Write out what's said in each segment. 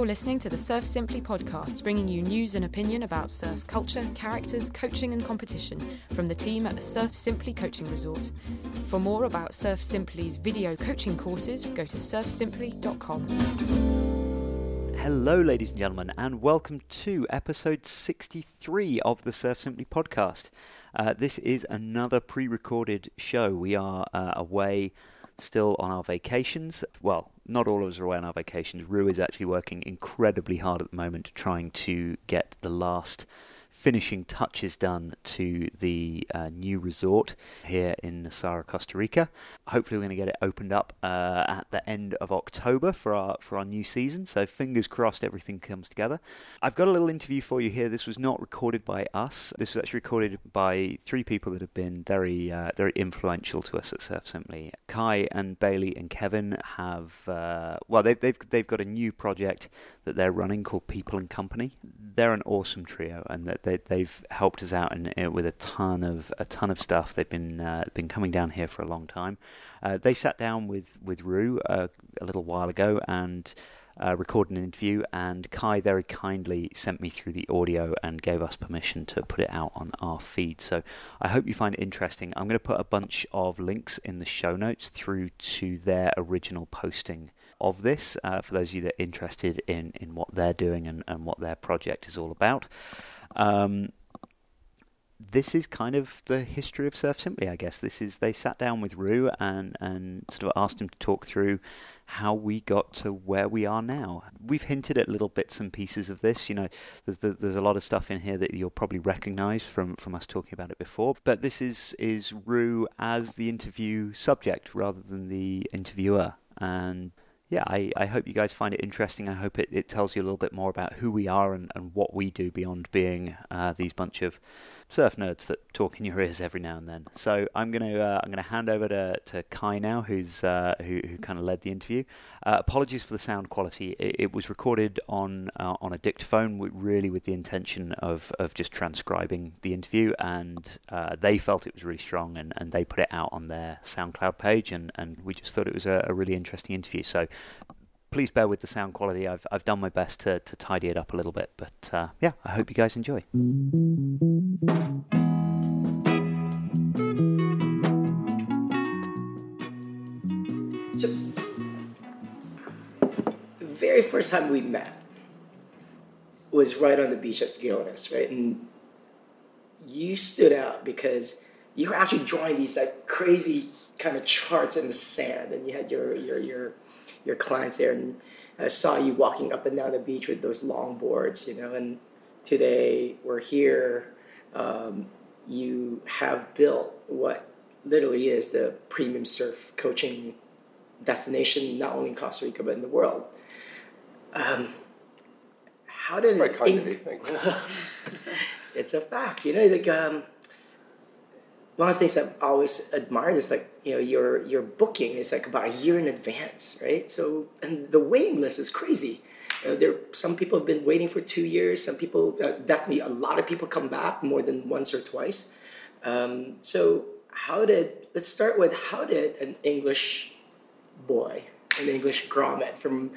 You're listening to the Surf Simply podcast, bringing you news and opinion about surf culture, characters, coaching, and competition from the team at the Surf Simply Coaching Resort. For more about Surf Simply's video coaching courses, go to surfsimply.com. Hello, ladies and gentlemen, and welcome to episode 63 of the Surf Simply podcast. Uh, this is another pre recorded show. We are uh, away still on our vacations. Well, not all of us are away on our vacations. Ru is actually working incredibly hard at the moment trying to get the last finishing touches done to the uh, new resort here in Nosara, Costa Rica. Hopefully, we're going to get it opened up uh, at the end of October for our for our new season. So, fingers crossed, everything comes together. I've got a little interview for you here. This was not recorded by us. This was actually recorded by three people that have been very uh, very influential to us at Surf Simply. Kai and Bailey and Kevin have uh, well, they've they've they've got a new project that they're running called People and Company. They're an awesome trio, and that they, have helped us out in, in, with a ton of a ton of stuff. They've been uh, been coming down here for a long time. Uh, they sat down with with Ru uh, a little while ago and. Uh, recorded an interview, and Kai very kindly sent me through the audio and gave us permission to put it out on our feed. So I hope you find it interesting. I'm going to put a bunch of links in the show notes through to their original posting of this uh, for those of you that are interested in, in what they're doing and, and what their project is all about. Um, this is kind of the history of Surf Simply, I guess. This is they sat down with Ru and and sort of asked him to talk through how we got to where we are now. We've hinted at little bits and pieces of this. You know, there's, there's a lot of stuff in here that you'll probably recognise from from us talking about it before. But this is is Ru as the interview subject rather than the interviewer, and yeah, I, I hope you guys find it interesting. I hope it, it tells you a little bit more about who we are and, and what we do beyond being uh, these bunch of surf nerds that talk in your ears every now and then. So I'm gonna uh, I'm gonna hand over to, to Kai now, who's uh, who who kind of led the interview. Uh, apologies for the sound quality. It, it was recorded on uh, on a dictaphone, really with the intention of of just transcribing the interview, and uh, they felt it was really strong, and, and they put it out on their SoundCloud page, and, and we just thought it was a, a really interesting interview. So please bear with the sound quality. I've I've done my best to, to tidy it up a little bit, but uh, yeah, I hope you guys enjoy. So, the very first time we met was right on the beach at Guiones, right? And you stood out because you were actually drawing these like crazy kind of charts in the sand, and you had your your your your clients there, and I saw you walking up and down the beach with those long boards, you know. And today we're here. Um, you have built what literally is the premium surf coaching destination, not only in Costa Rica but in the world. Um, how did That's very kind of you, thanks. it's a fact, you know. Like um, one of the things I've always admired is like you know your your booking is like about a year in advance, right? So and the waiting list is crazy. Know, there some people have been waiting for two years. Some people uh, definitely a lot of people come back more than once or twice. Um, so how did let's start with how did an English boy, an English grommet from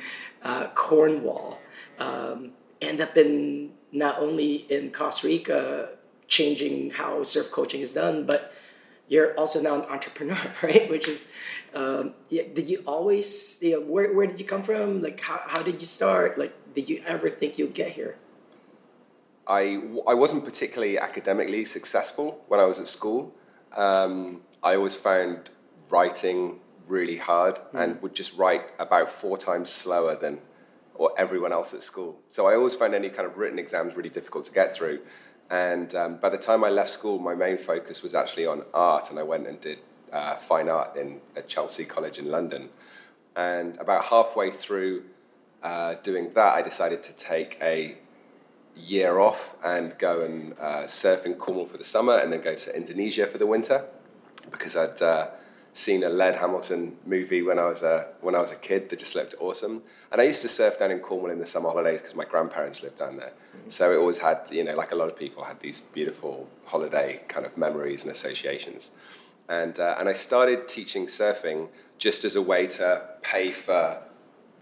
uh, Cornwall, um, end up in not only in Costa Rica changing how surf coaching is done, but you're also now an entrepreneur, right? Which is, um, yeah, did you always, you know, where, where did you come from? Like, how, how did you start? Like, did you ever think you'd get here? I, I wasn't particularly academically successful when I was at school. Um, I always found writing really hard mm. and would just write about four times slower than or everyone else at school. So I always found any kind of written exams really difficult to get through. And um, by the time I left school, my main focus was actually on art, and I went and did uh, fine art in at Chelsea College in London. And about halfway through uh, doing that, I decided to take a year off and go and uh, surf in Cornwall for the summer, and then go to Indonesia for the winter because I'd uh, seen a Laird Hamilton movie when I was a when I was a kid that just looked awesome. And I used to surf down in Cornwall in the summer holidays because my grandparents lived down there. Mm-hmm. So it always had, you know, like a lot of people had these beautiful holiday kind of memories and associations. And uh, and I started teaching surfing just as a way to pay for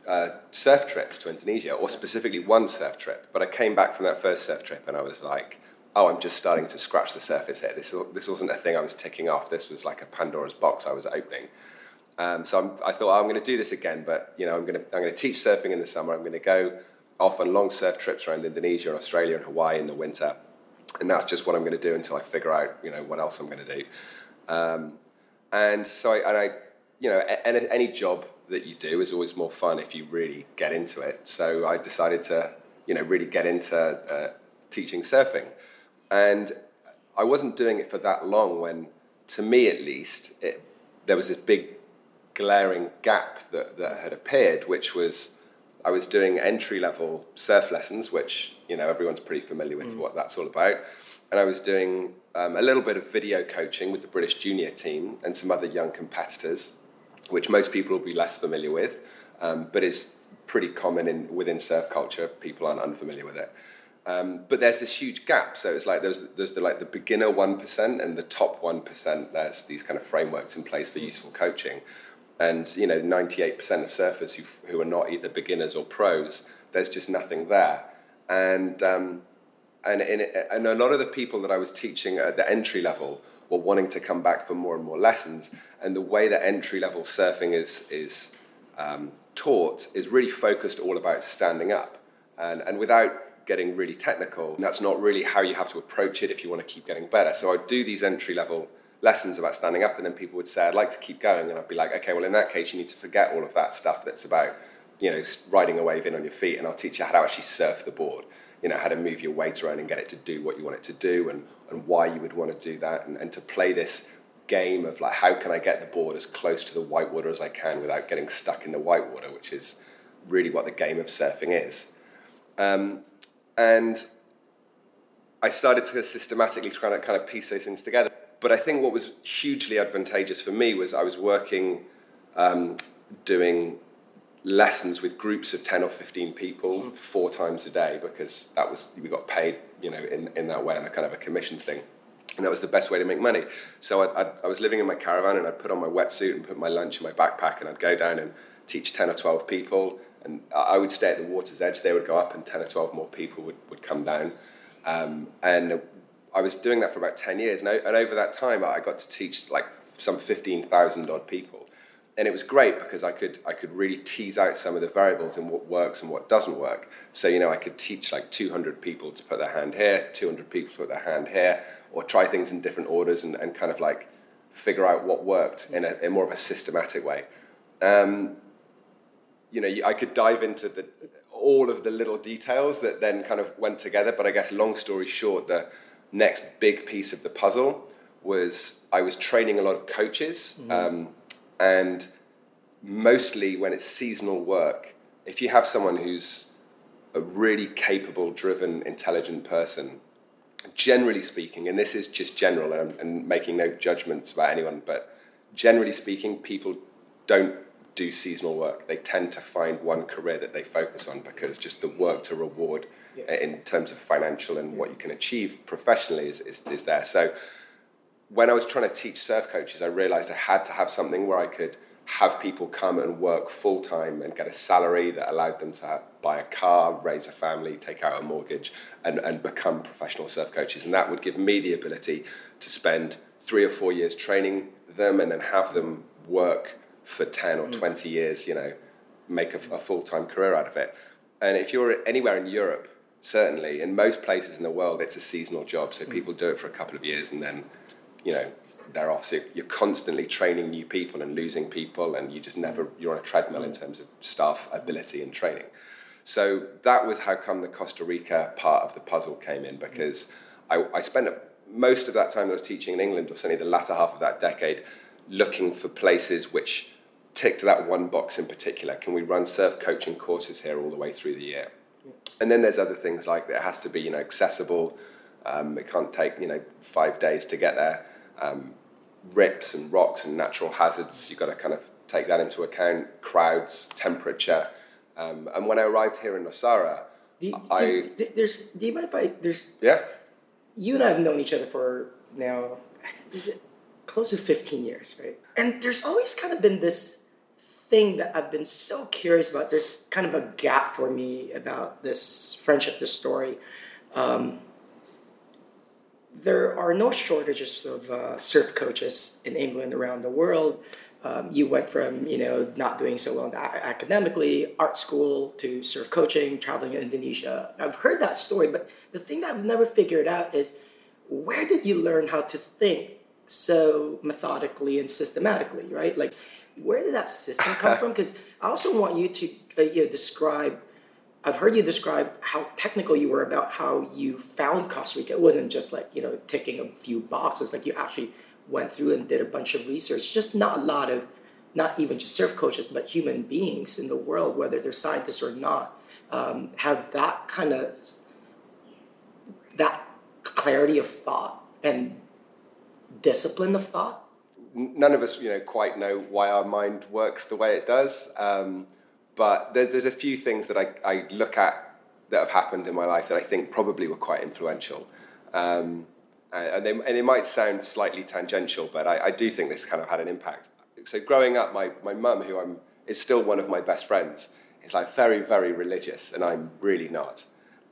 uh, surf trips to Indonesia, or specifically one surf trip. But I came back from that first surf trip and I was like, oh, I'm just starting to scratch the surface here. This, this wasn't a thing I was ticking off. This was like a Pandora's box I was opening. Um, so I'm, i thought oh, I'm going to do this again, but you know I'm going to I'm going to teach surfing in the summer. I'm going to go off on long surf trips around Indonesia and Australia and Hawaii in the winter, and that's just what I'm going to do until I figure out you know what else I'm going to do. Um, and so I, and I you know any, any job that you do is always more fun if you really get into it. So I decided to you know really get into uh, teaching surfing, and I wasn't doing it for that long when, to me at least, it, there was this big glaring gap that, that had appeared, which was I was doing entry level surf lessons, which you know everyone's pretty familiar with mm. what that's all about, and I was doing um, a little bit of video coaching with the British junior team and some other young competitors, which most people will be less familiar with, um, but is pretty common in within surf culture. People aren't unfamiliar with it. Um, but there's this huge gap. So it's like there's there's the like the beginner one percent and the top one percent. There's these kind of frameworks in place for mm. useful coaching and you know 98% of surfers who, who are not either beginners or pros there's just nothing there. And um, and, and a lot of the people that I was teaching at the entry level were wanting to come back for more and more lessons. And the way that entry level surfing is is um, taught is really focused all about standing up. And and without getting really technical that's not really how you have to approach it if you want to keep getting better. So I do these entry level lessons about standing up, and then people would say, "I'd like to keep going," and I'd be like, "Okay, well, in that case, you need to forget all of that stuff that's about, you know, riding a wave in on your feet, and I'll teach you how to actually surf the board." You know, how to move your weight around and get it to do what you want it to do, and, and why you would want to do that, and, and to play this game of like, how can I get the board as close to the white water as I can without getting stuck in the white water, which is really what the game of surfing is. Um, and I started to systematically try to kind of piece those things together but I think what was hugely advantageous for me was I was working um, doing lessons with groups of 10 or 15 people mm. four times a day because that was we got paid you know in, in that way on a kind of a commission thing. And that was the best way to make money. So I, I, I was living in my caravan and I'd put on my wetsuit and put my lunch in my backpack and I'd go down and teach 10 or 12 people. And I would stay at the water's edge. They would go up and 10 or 12 more people would, would come down. Um, and I was doing that for about 10 years. And, and over that time, I got to teach like some 15,000 odd people. And it was great because I could, I could really tease out some of the variables in what works and what doesn't work. So, you know, I could teach like 200 people to put their hand here, 200 people to put their hand here, or try things in different orders and, and kind of like figure out what worked in, a, in more of a systematic way. Um, you know, I could dive into the, all of the little details that then kind of went together. But I guess, long story short, the next big piece of the puzzle was I was training a lot of coaches, mm-hmm. um, and mostly when it's seasonal work, if you have someone who's a really capable, driven, intelligent person, generally speaking, and this is just general, and, and making no judgments about anyone, but generally speaking, people don't do seasonal work. They tend to find one career that they focus on because just the work to reward yeah. in terms of financial and yeah. what you can achieve professionally is, is, is there. So when I was trying to teach surf coaches, I realized I had to have something where I could have people come and work full time and get a salary that allowed them to have, buy a car, raise a family, take out a mortgage, and, and become professional surf coaches. And that would give me the ability to spend three or four years training them and then have them work for 10 or mm. 20 years, you know, make a, a full time career out of it. And if you're anywhere in Europe, certainly in most places in the world it's a seasonal job. So mm. people do it for a couple of years and then you know they're off. So you're constantly training new people and losing people and you just never you're on a treadmill in terms of staff ability and training. So that was how come the costa rica part of the puzzle came in because i, I spent most of that time that i was teaching in england or certainly the latter half of that decade looking for places which ticked that one box in particular. Can we run surf coaching courses here all the way through the year and then there's other things like it has to be, you know, accessible. Um, it can't take, you know, five days to get there. Um, rips and rocks and natural hazards, you've got to kind of take that into account. Crowds, temperature. Um, and when I arrived here in Nosara, do, I do, there's. Do you mind if I there's? Yeah. You and I have known each other for now, close to 15 years, right? And there's always kind of been this thing that I've been so curious about. There's kind of a gap for me about this friendship, this story. Um, there are no shortages of uh, surf coaches in England around the world. Um, you went from you know not doing so well academically, art school to surf coaching, traveling in Indonesia. I've heard that story, but the thing that I've never figured out is where did you learn how to think so methodically and systematically, right? Like, where did that system come from? Because I also want you to uh, you know, describe I've heard you describe how technical you were about how you found Costa Rica. It wasn't just like, you know, ticking a few boxes. Like you actually went through and did a bunch of research. Just not a lot of, not even just surf coaches, but human beings in the world, whether they're scientists or not, um, have that kind of, that clarity of thought and discipline of thought. None of us, you know, quite know why our mind works the way it does. Um, but there's, there's a few things that I, I look at that have happened in my life that I think probably were quite influential. Um, and, they, and they might sound slightly tangential, but I, I, do think this kind of had an impact. So growing up, my, my mum, who I'm, is still one of my best friends, is like very, very religious, and I'm really not.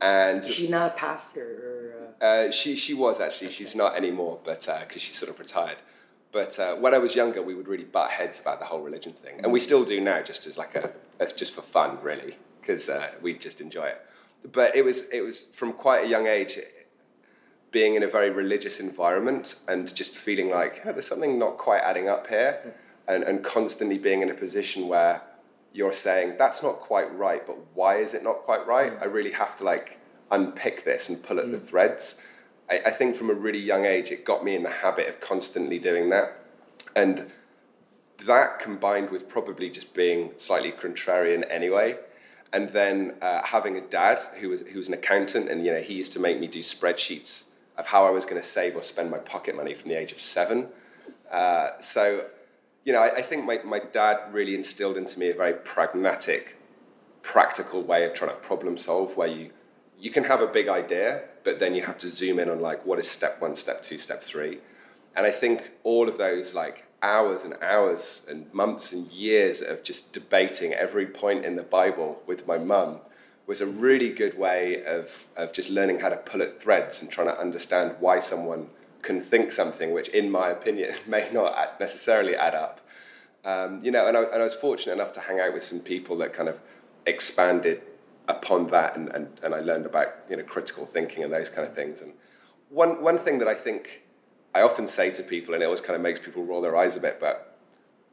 And is she not a pastor? Or, uh... Uh, she, she was actually. Okay. She's not anymore, but because uh, she's sort of retired. But uh, when I was younger, we would really butt heads about the whole religion thing, and we still do now, just as like a, just for fun, really, because uh, we just enjoy it. But it was it was from quite a young age, being in a very religious environment and just feeling like oh, there's something not quite adding up here, and, and constantly being in a position where you're saying that's not quite right, but why is it not quite right? I really have to like unpick this and pull at the mm. threads. I, I think from a really young age, it got me in the habit of constantly doing that. And that combined with probably just being slightly contrarian anyway, and then uh, having a dad who was, who was an accountant, and you know he used to make me do spreadsheets of how I was going to save or spend my pocket money from the age of seven. Uh, so, you know, I, I, think my, my dad really instilled into me a very pragmatic, practical way of trying to problem solve, where you you can have a big idea, but then you have to zoom in on like what is step one, step two, step three. And I think all of those like hours and hours and months and years of just debating every point in the Bible with my mum was a really good way of, of just learning how to pull at threads and trying to understand why someone can think something which, in my opinion, may not necessarily add up. Um, you know, and I, and I was fortunate enough to hang out with some people that kind of expanded upon that, and, and, and I learned about you know critical thinking and those kind of things. And one one thing that I think I often say to people, and it always kind of makes people roll their eyes a bit, but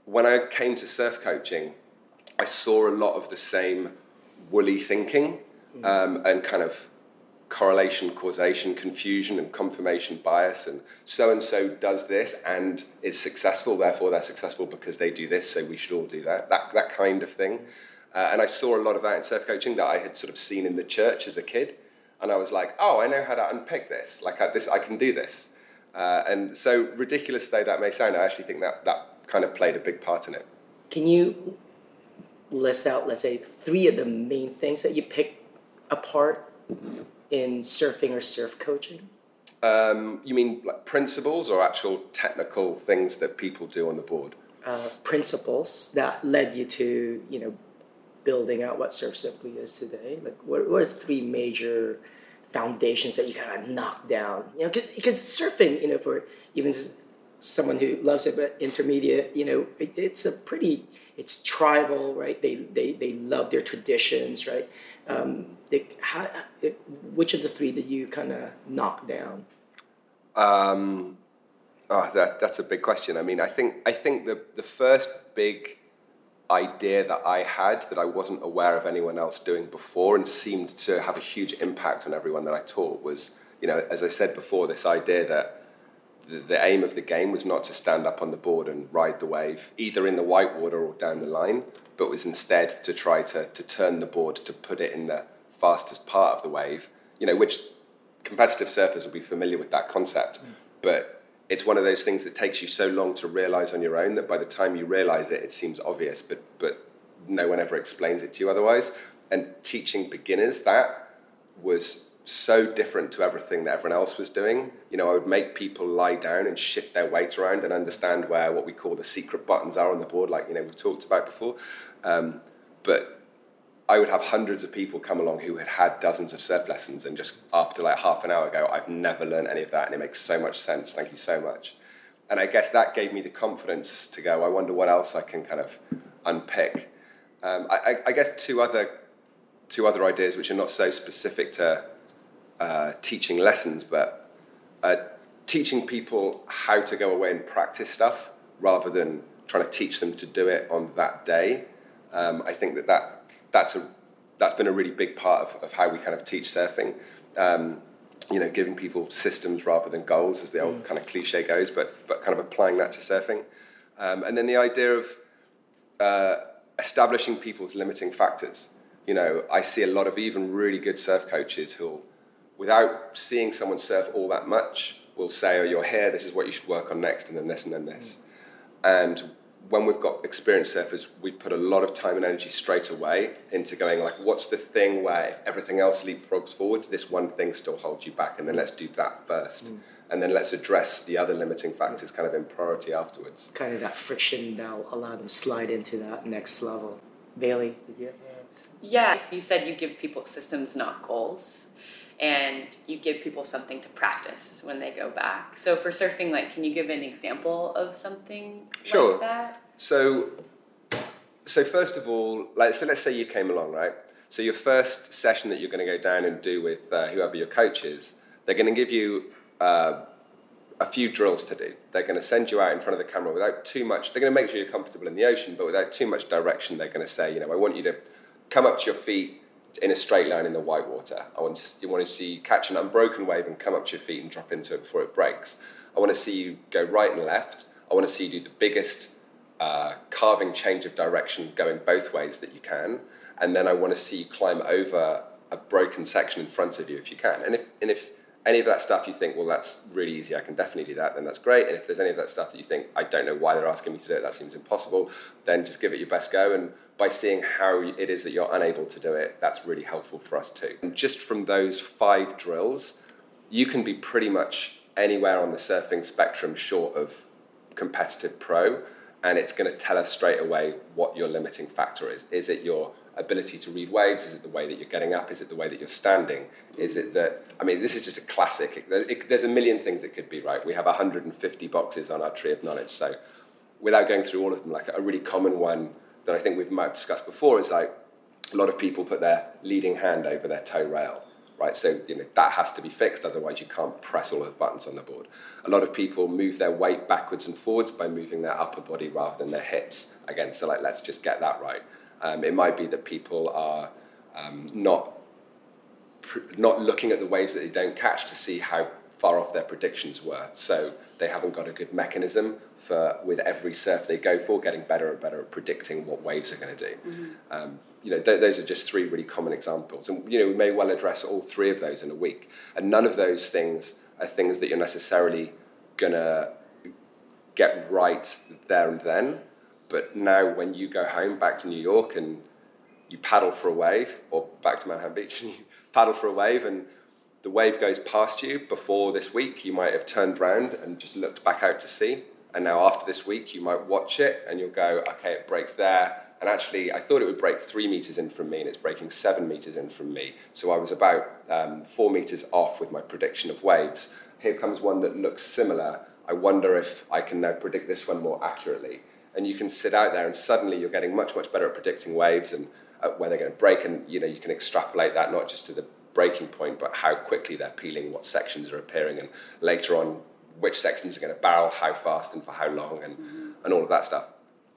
when I came to surf coaching, I saw a lot of the same woolly thinking mm. um, and kind of correlation, causation, confusion, and confirmation bias. And so and so does this and is successful, therefore they're successful because they do this, so we should all do that. That, that kind of thing. Uh, and I saw a lot of that in surf coaching that I had sort of seen in the church as a kid. And I was like, oh, I know how to unpick this. Like, I, this, I can do this. Uh, and so, ridiculous though that may sound, I actually think that that kind of played a big part in it. Can you list out, let's say, three of the main things that you pick apart in surfing or surf coaching? Um, you mean like principles or actual technical things that people do on the board? Uh, principles that led you to, you know, building out what Surf Simply is today? Like, what, what are three major foundations that you kind of knock down? You know, because surfing, you know, for even someone who loves it but intermediate, you know, it, it's a pretty, it's tribal, right? They they they love their traditions, right? Um, they, how, it, which of the three did you kind of knock down? Um, oh, that that's a big question. I mean, I think I think the the first big idea that I had that I wasn't aware of anyone else doing before and seemed to have a huge impact on everyone that I taught was, you know, as I said before, this idea that the, the aim of the game was not to stand up on the board and ride the wave, either in the whitewater or down the line, but was instead to try to, to turn the board to put it in the fastest part of the wave, you know, which competitive surfers will be familiar with that concept. Mm. But it's one of those things that takes you so long to realize on your own that by the time you realize it, it seems obvious, but but no one ever explains it to you otherwise. And teaching beginners that was so different to everything that everyone else was doing. You know, I would make people lie down and shift their weight around and understand where what we call the secret buttons are on the board, like you know we've talked about before. Um, but I would have hundreds of people come along who had had dozens of surf lessons, and just after like half an hour go, I've never learned any of that, and it makes so much sense. Thank you so much. And I guess that gave me the confidence to go. I wonder what else I can kind of unpick. Um, I, I, guess two other two other ideas which are not so specific to uh, teaching lessons, but uh, teaching people how to go away and practice stuff rather than trying to teach them to do it on that day. Um, I think that, that that's a that's been a really big part of, of how we kind of teach surfing. Um, you know, giving people systems rather than goals, as the old mm. kind of cliche goes, but but kind of applying that to surfing. Um, and then the idea of uh, establishing people's limiting factors. You know, I see a lot of even really good surf coaches who, without seeing someone surf all that much, will say, "Oh, you're here. This is what you should work on next, and then this, and then this." Mm. And when we've got experienced surfers, we put a lot of time and energy straight away into going like, what's the thing where if everything else leapfrogs forwards, this one thing still holds you back, and then let's do that first, mm. and then let's address the other limiting factors kind of in priority afterwards. Kind of that friction that'll allow them slide into that next level. Bailey, did you? Yeah, you said you give people systems, not goals and you give people something to practice when they go back. So for surfing, like, can you give an example of something sure. like that? So, so first of all, like, so let's say you came along, right? So your first session that you're going to go down and do with uh, whoever your coach is, they're going to give you uh, a few drills to do. They're going to send you out in front of the camera without too much. They're going to make sure you're comfortable in the ocean, but without too much direction. They're going to say, you know, I want you to come up to your feet in a straight line in the white water. I want to, you want to see you catch an unbroken wave and come up to your feet and drop into it before it breaks. I want to see you go right and left. I want to see you do the biggest uh, carving change of direction going both ways that you can. And then I want to see you climb over a broken section in front of you if you can. And if, and if any of that stuff you think, well, that's really easy, I can definitely do that, then that's great. And if there's any of that stuff that you think, I don't know why they're asking me to do it, that seems impossible, then just give it your best go. And by seeing how it is that you're unable to do it, that's really helpful for us too. And just from those five drills, you can be pretty much anywhere on the surfing spectrum short of competitive pro, and it's going to tell us straight away what your limiting factor is. Is it your ability to read waves? Is it the way that you're getting up? Is it the way that you're standing? Is it that, I mean, this is just a classic. It, there's a million things it could be, right? We have 150 boxes on our tree of knowledge. So without going through all of them, like a really common one that I think we've might have discussed before is like a lot of people put their leading hand over their toe rail. Right, so you know that has to be fixed. Otherwise, you can't press all of the buttons on the board. A lot of people move their weight backwards and forwards by moving their upper body rather than their hips. Again, so like let's just get that right. Um, it might be that people are um, not not looking at the waves that they don't catch to see how far off their predictions were. So they haven't got a good mechanism for with every surf they go for, getting better and better at predicting what waves are going to do. Mm-hmm. Um, you know, th- those are just three really common examples, and you know we may well address all three of those in a week. And none of those things are things that you're necessarily gonna get right there and then. But now, when you go home back to New York and you paddle for a wave, or back to Manhattan Beach and you paddle for a wave, and the wave goes past you before this week, you might have turned around and just looked back out to sea. And now, after this week, you might watch it and you'll go, okay, it breaks there. And actually, I thought it would break three meters in from me, and it's breaking seven meters in from me. So I was about um, four meters off with my prediction of waves. Here comes one that looks similar. I wonder if I can now predict this one more accurately and you can sit out there and suddenly you're getting much much better at predicting waves and uh, where they're going to break and you know you can extrapolate that not just to the breaking point but how quickly they're peeling what sections are appearing and later on which sections are going to barrel how fast and for how long and mm-hmm. and all of that stuff.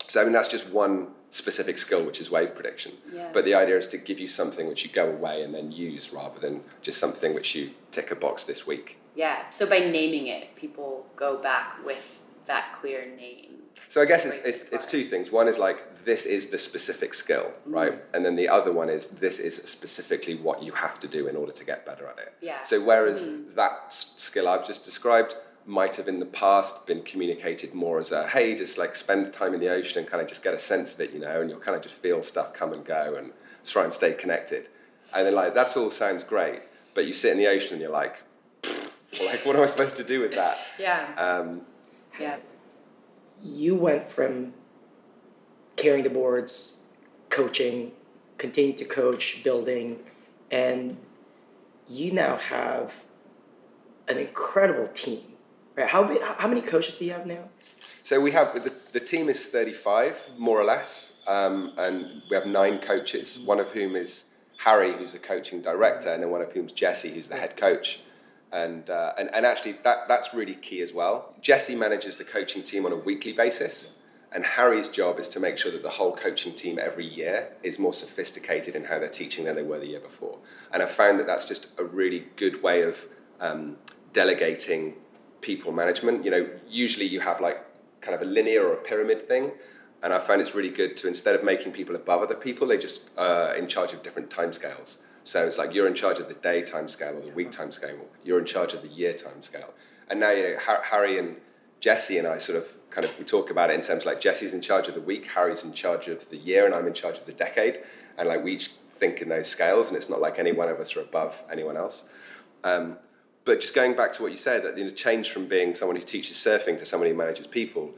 So i mean that's just one specific skill which is wave prediction. Yeah. but the idea is to give you something which you go away and then use rather than just something which you tick a box this week. Yeah. So by naming it people go back with that clear name so I guess it's, it's, it's, two things. One is like, this is the specific skill, mm. right? Mm. And then the other one is, this is specifically what you have to do in order to get better at it. Yeah. So whereas mm. that skill I've just described might have in the past been communicated more as a, hey, just like spend time in the ocean and kind of just get a sense of it, you know, and you'll kind of just feel stuff come and go and try and stay connected. And then like, that's all sounds great but you sit in the ocean and you're like, like what am I supposed to do with that? Yeah. Um, Yeah. You went from carrying the boards, coaching, continuing to coach, building, and you now have an incredible team. Right? How how many coaches do you have now? So we have the, the team is 35 more or less, um, and we have nine coaches. One of whom is Harry, who's the coaching director, and then one of whom is Jesse, who's the head coach. And, uh, and and actually that that's really key as well. Jesse manages the coaching team on a weekly basis, and Harry's job is to make sure that the whole coaching team every year is more sophisticated in how they're teaching than they were the year before. And I found that that's just a really good way of um, delegating people management. You know, usually you have like kind of a linear or a pyramid thing. And I find it's really good to instead of making people above other people, they just uh, in charge of different timescales. So it's like you're in charge of the day time scale or the week timescale. Or you're in charge of the year time scale. And now you know Harry and Jesse and I sort of kind of we talk about it in terms of like Jesse's in charge of the week, Harry's in charge of the year, and I'm in charge of the decade. And like we each think in those scales, and it's not like any one of us are above anyone else. Um, but just going back to what you said, that you know, change from being someone who teaches surfing to someone who manages people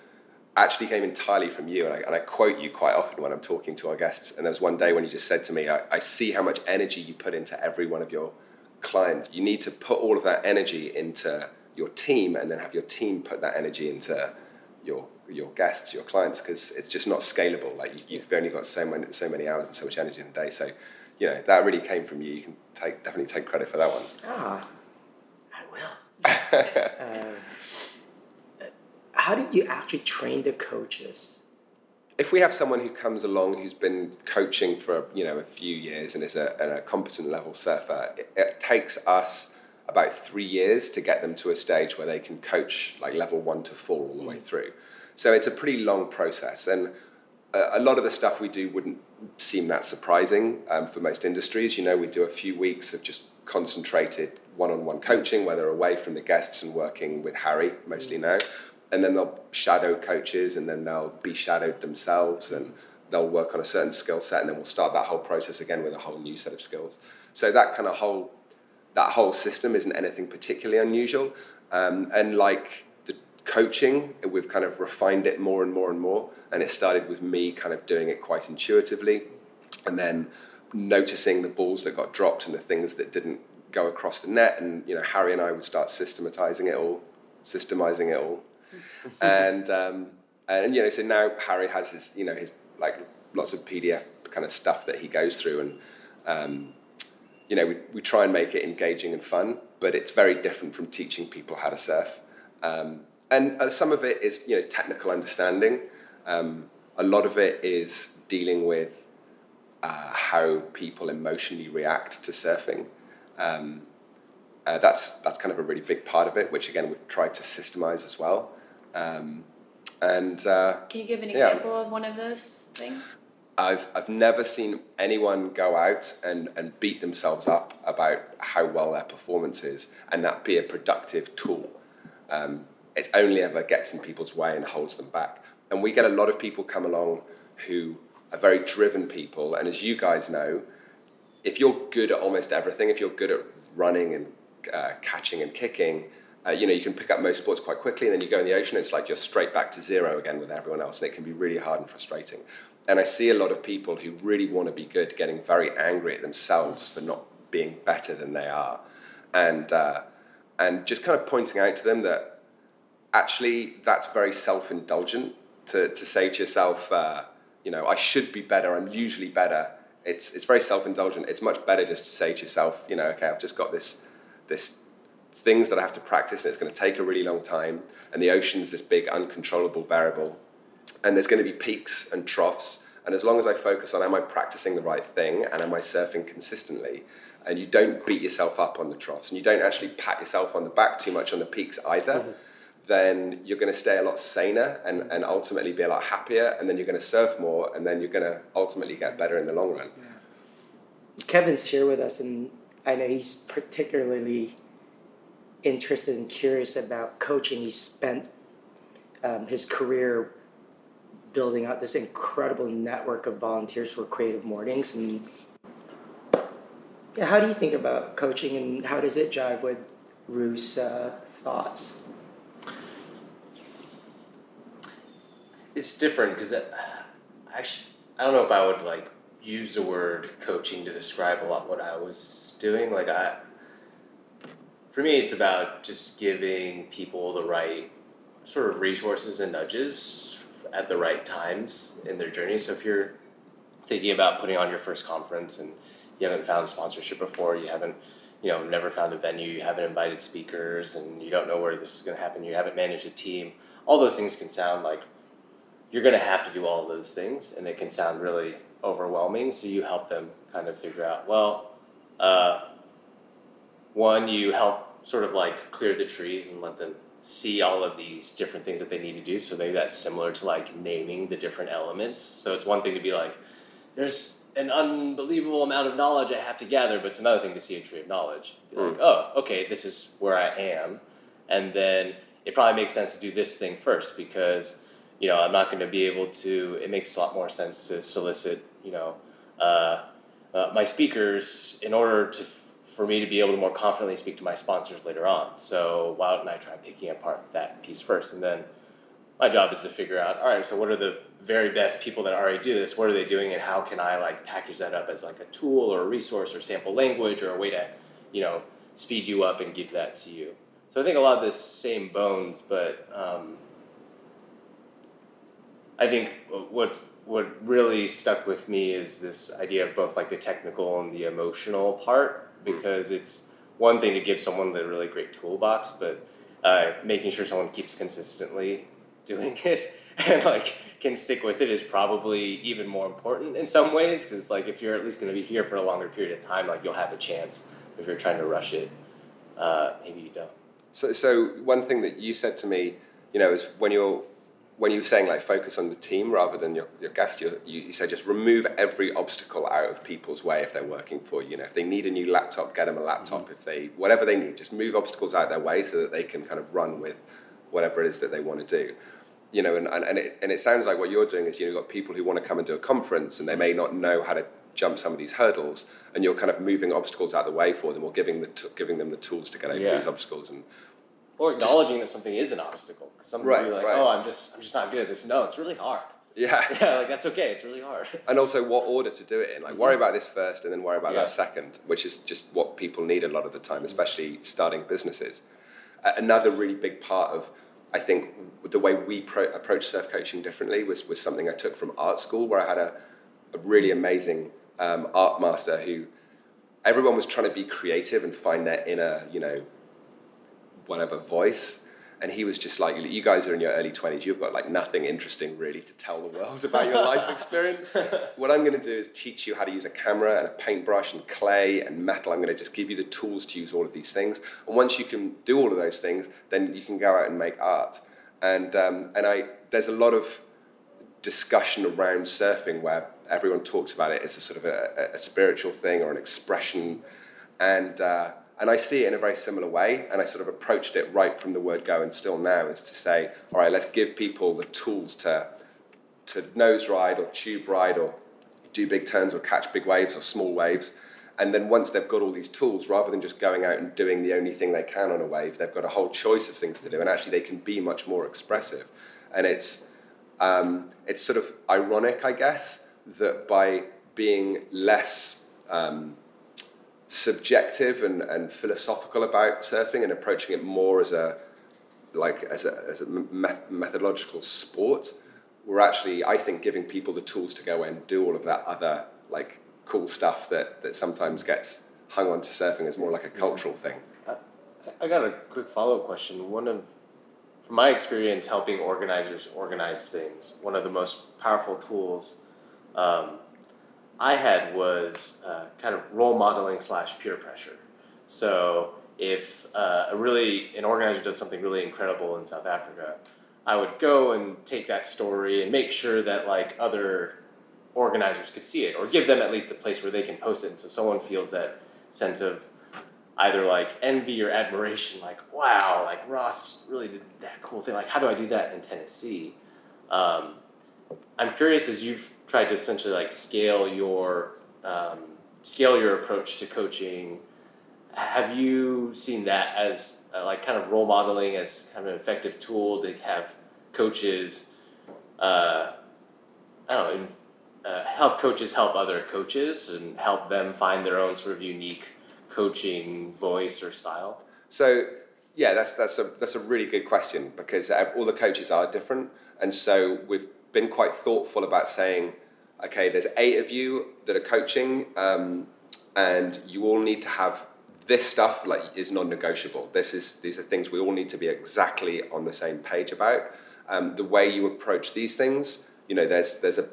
actually came entirely from you. And I, and I, quote you quite often when I'm talking to our guests. And there was one day when you just said to me, I, I, see how much energy you put into every one of your clients. You need to put all of that energy into your team and then have your team put that energy into your your guests, your clients, because it's just not scalable. Like you, you've only got so many so many hours and so much energy in a day. So, you know, that really came from you. You can take definitely take credit for that one. Ah, I will. um, how did you actually train the coaches? If we have someone who comes along who's been coaching for you know a few years and is a, a competent level surfer, it, it, takes us about three years to get them to a stage where they can coach like level one to four all the way through. So it's a pretty long process, and a, a lot of the stuff we do wouldn't seem that surprising um, for most industries. You know, we do a few weeks of just concentrated one-on-one coaching, where they're away from the guests and working with Harry mostly now and then they'll shadow coaches and then they'll be shadowed themselves and they'll work on a certain skill set and then we'll start that whole process again with a whole new set of skills. So that kind of whole that whole system isn't anything particularly unusual. Um, and like the coaching we've kind of refined it more and more and more and it started with me kind of doing it quite intuitively and then noticing the balls that got dropped and the things that didn't go across the net and you know harry and i would start systematizing it all systemizing it all and um, and you know, so now Harry has his you know his like lots of PDF kind of stuff that he goes through, and um, you know, we we try and make it engaging and fun, but it's very different from teaching people how to surf. Um, and uh, some of it is you know technical understanding. Um, a lot of it is dealing with uh, how people emotionally react to surfing. Um, uh, that's that's kind of a really big part of it, which again we've tried to systemize as well. Um, and uh, can you give an example yeah. of one of those things? I've I've never seen anyone go out and, and beat themselves up about how well their performance is, and that be a productive tool. Um, it only ever gets in people's way and holds them back. And we get a lot of people come along who are very driven people, and as you guys know, if you're good at almost everything, if you're good at running and uh, catching and kicking, uh, you know, you can pick up most sports quite quickly, and then you go in the ocean, it's like you're straight back to zero again with everyone else, and it can be really hard and frustrating. And I see a lot of people who really want to be good getting very angry at themselves for not being better than they are, and uh, and just kind of pointing out to them that actually that's very self-indulgent to to say to yourself, uh, you know, I should be better. I'm usually better. It's it's very self-indulgent. It's much better just to say to yourself, you know, okay, I've just got this this things that I have to practice, and it's going to take a really long time. And the ocean's this big, uncontrollable variable, and there's going to be peaks and troughs. And as long as I focus on am I practicing the right thing and am I surfing consistently, and you don't beat yourself up on the troughs, and you don't actually pat yourself on the back too much on the peaks either. Mm-hmm. Then you're going to stay a lot saner and, and ultimately be a lot happier, and then you're going to surf more, and then you're going to ultimately get better in the long run. Yeah. Kevin's here with us, and I know he's particularly interested and curious about coaching. He spent um, his career building out this incredible network of volunteers for Creative Mornings, and Yeah, how do you think about coaching and how does it jive with Ru's uh, thoughts? It's different because actually, I don't know if I would like use the word coaching to describe a lot what I was doing. Like I, for me, it's about just giving people the right sort of resources and nudges at the right times in their journey. So if you're thinking about putting on your first conference and you haven't found sponsorship before, you haven't, you know, never found a venue, you haven't invited speakers, and you don't know where this is going to happen, you haven't managed a team, all those things can sound like you're going to have to do all those things, and it can sound really overwhelming. So you help them kind of figure out, well, uh, one, you help sort of like clear the trees and let them see all of these different things that they need to do. So maybe that's similar to like naming the different elements. So it's one thing to be like, there's an unbelievable amount of knowledge I have to gather, but it's another thing to see a tree of knowledge. Be like, mm. oh, okay, this is where I am. And then it probably makes sense to do this thing first because, you know, I'm not going to be able to, it makes a lot more sense to solicit, you know, uh, uh, my speakers in order to for me to be able to more confidently speak to my sponsors later on. So why don't I try picking apart that piece first? And then my job is to figure out, all right, so what are the very best people that already do this? What are they doing, and how can I like package that up as like a tool or a resource or sample language or a way to, you know, speed you up and give that to you? So I think a lot of the same bones, but um, I think what what really stuck with me is this idea of both like the technical and the emotional part because it's one thing to give someone the really great toolbox, but uh, making sure someone keeps consistently doing it and like can stick with it is probably even more important in some ways because like if you're at least going to be here for a longer period of time, like you'll have a chance. If you're trying to rush it, uh, maybe you don't. So, so one thing that you said to me, you know, is when you're when you were saying like focus on the team rather than your, your guest, you, you said just remove every obstacle out of people's way if they're working for you. You know, if they need a new laptop, get them a laptop. Mm-hmm. If they, whatever they need, just move obstacles out of their way so that they can kind of run with whatever it is that they want to do. You know, and, and, and, it, and it sounds like what you're doing is, you know, you've got people who want to come and do a conference and they may not know how to jump some of these hurdles and you're kind of moving obstacles out of the way for them or giving, the t- giving them the tools to get over yeah. these obstacles and or acknowledging that something is an obstacle. Some right, people are like, right. oh, I'm just, I'm just not good at this. No, it's really hard. Yeah. Yeah, like that's okay. It's really hard. And also, what order to do it in? Like, mm-hmm. worry about this first, and then worry about yeah. that second, which is just what people need a lot of the time, especially starting businesses. Uh, another really big part of, I think, the way we pro- approach surf coaching differently was was something I took from art school, where I had a, a really amazing um, art master who everyone was trying to be creative and find their inner, you know, whatever voice. And he was just like, you guys are in your early 20s, you've got like nothing interesting really to tell the world about your life experience. what I'm going to do is teach you how to use a camera and a paintbrush and clay and metal. I'm going to just give you the tools to use all of these things. And once you can do all of those things, then you can go out and make art. And, um, and I, there's a lot of discussion around surfing where everyone talks about it as a sort of a, a spiritual thing or an expression. And, uh, and I see it in a very similar way. And I sort of approached it right from the word go and still now is to say, all right, let's give people the tools to, to nose ride or tube ride or do big turns or catch big waves or small waves. And then once they've got all these tools, rather than just going out and doing the only thing they can on a wave, they've got a whole choice of things to do. And actually, they can be much more expressive. And it's, um, it's sort of ironic, I guess, that by being less um, subjective and, and philosophical about surfing and approaching it more as a like as a, as a methodological sport we're actually i think giving people the tools to go and do all of that other like cool stuff that, that sometimes gets hung onto surfing as more like a cultural thing. I got a quick follow-up question. One of from my experience helping organizers organize things one of the most powerful tools um, I had was uh, kind of role modeling slash peer pressure. So if uh, a really an organizer does something really incredible in South Africa, I would go and take that story and make sure that like other organizers could see it, or give them at least a place where they can post it, and so someone feels that sense of either like envy or admiration, like wow, like Ross really did that cool thing. Like how do I do that in Tennessee? Um, I'm curious as you've tried to essentially like scale your um, scale your approach to coaching. Have you seen that as uh, like kind of role modeling as kind of an effective tool to have coaches, uh, I don't know, uh, help coaches help other coaches and help them find their own sort of unique coaching voice or style? So yeah, that's that's a that's a really good question because all the coaches are different, and so we've been quite thoughtful about saying, okay, there's eight of you that are coaching, um, and you all need to have this stuff like is non-negotiable. This is these are things we all need to be exactly on the same page about. Um, the way you approach these things, you know, there's there's a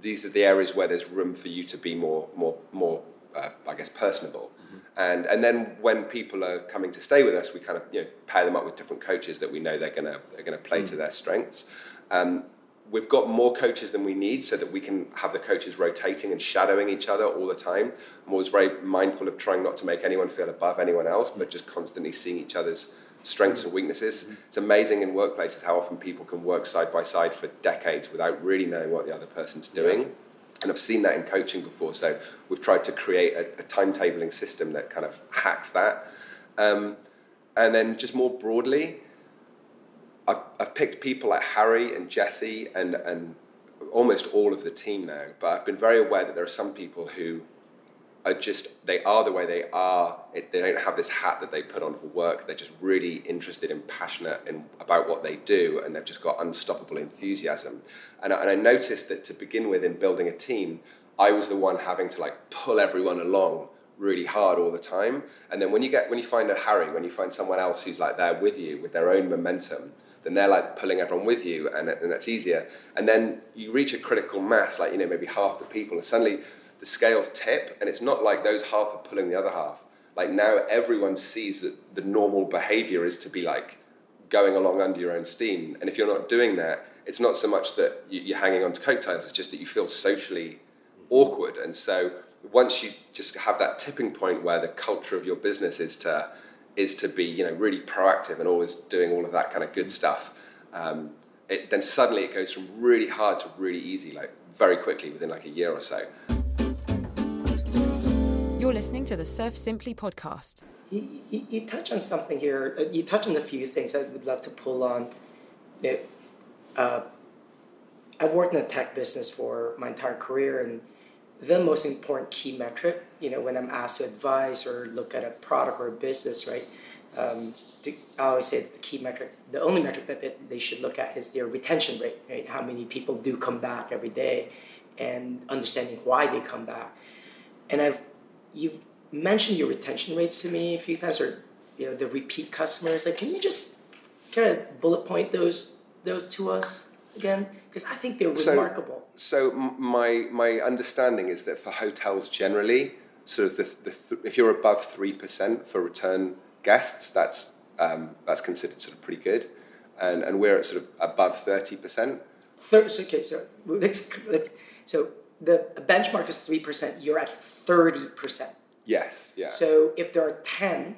these are the areas where there's room for you to be more more more uh, I guess personable. Mm-hmm. And and then when people are coming to stay with us, we kind of you know pair them up with different coaches that we know they're gonna they're gonna play mm-hmm. to mm. their strengths. Um, we've got more coaches than we need so that we can have the coaches rotating and shadowing each other all the time. I'm always very mindful of trying not to make anyone feel above anyone else, but just constantly seeing each other's strengths and weaknesses. It's amazing in workplaces how often people can work side by side for decades without really knowing what the other person's doing. Yeah. And I've seen that in coaching before, so we've tried to create a, a timetabling system that kind of hacks that. Um, and then just more broadly, I've, I've picked people like Harry and Jesse and, and almost all of the team now, but I've been very aware that there are some people who are just they are the way they are. It, they don't have this hat that they put on for work. They're just really interested and passionate in, about what they do, and they've just got unstoppable enthusiasm. And, and I noticed that to begin with, in building a team, I was the one having to like pull everyone along really hard all the time. And then when you get when you find a Harry, when you find someone else who's like there with you with their own momentum, then they're like pulling everyone with you, and, and that's easier. And then you reach a critical mass, like you know maybe half the people, and suddenly the scales tip, and it's not like those half are pulling the other half. Like now, everyone sees that the normal behavior is to be like going along under your own steam. And if you're not doing that, it's not so much that you're hanging on to coattails, it's just that you feel socially awkward. And so once you just have that tipping point where the culture of your business is to is to be you know really proactive and always doing all of that kind of good stuff, um, it, then suddenly it goes from really hard to really easy, like very quickly within like a year or so. You're listening to the Surf Simply podcast. You, you, you touch on something here. Uh, you touch on a few things I would love to pull on. You know, uh, I've worked in the tech business for my entire career, and the most important key metric, you know, when I'm asked to advise or look at a product or a business, right? Um, I always say the key metric, the only metric that they should look at is their retention rate, right? How many people do come back every day, and understanding why they come back. And I've you've mentioned your retention rates to me a few times, or you know the repeat customers. Like, can you just kind of bullet point those those to us again? Because I think they're so, remarkable. So my my understanding is that for hotels generally, sort of the, the th- if you're above three percent for return guests, that's um, that's considered sort of pretty good, and and we're at sort of above thirty percent. Okay, so let's let's so the benchmark is 3%, you're at 30%. Yes, yeah. So if there are 10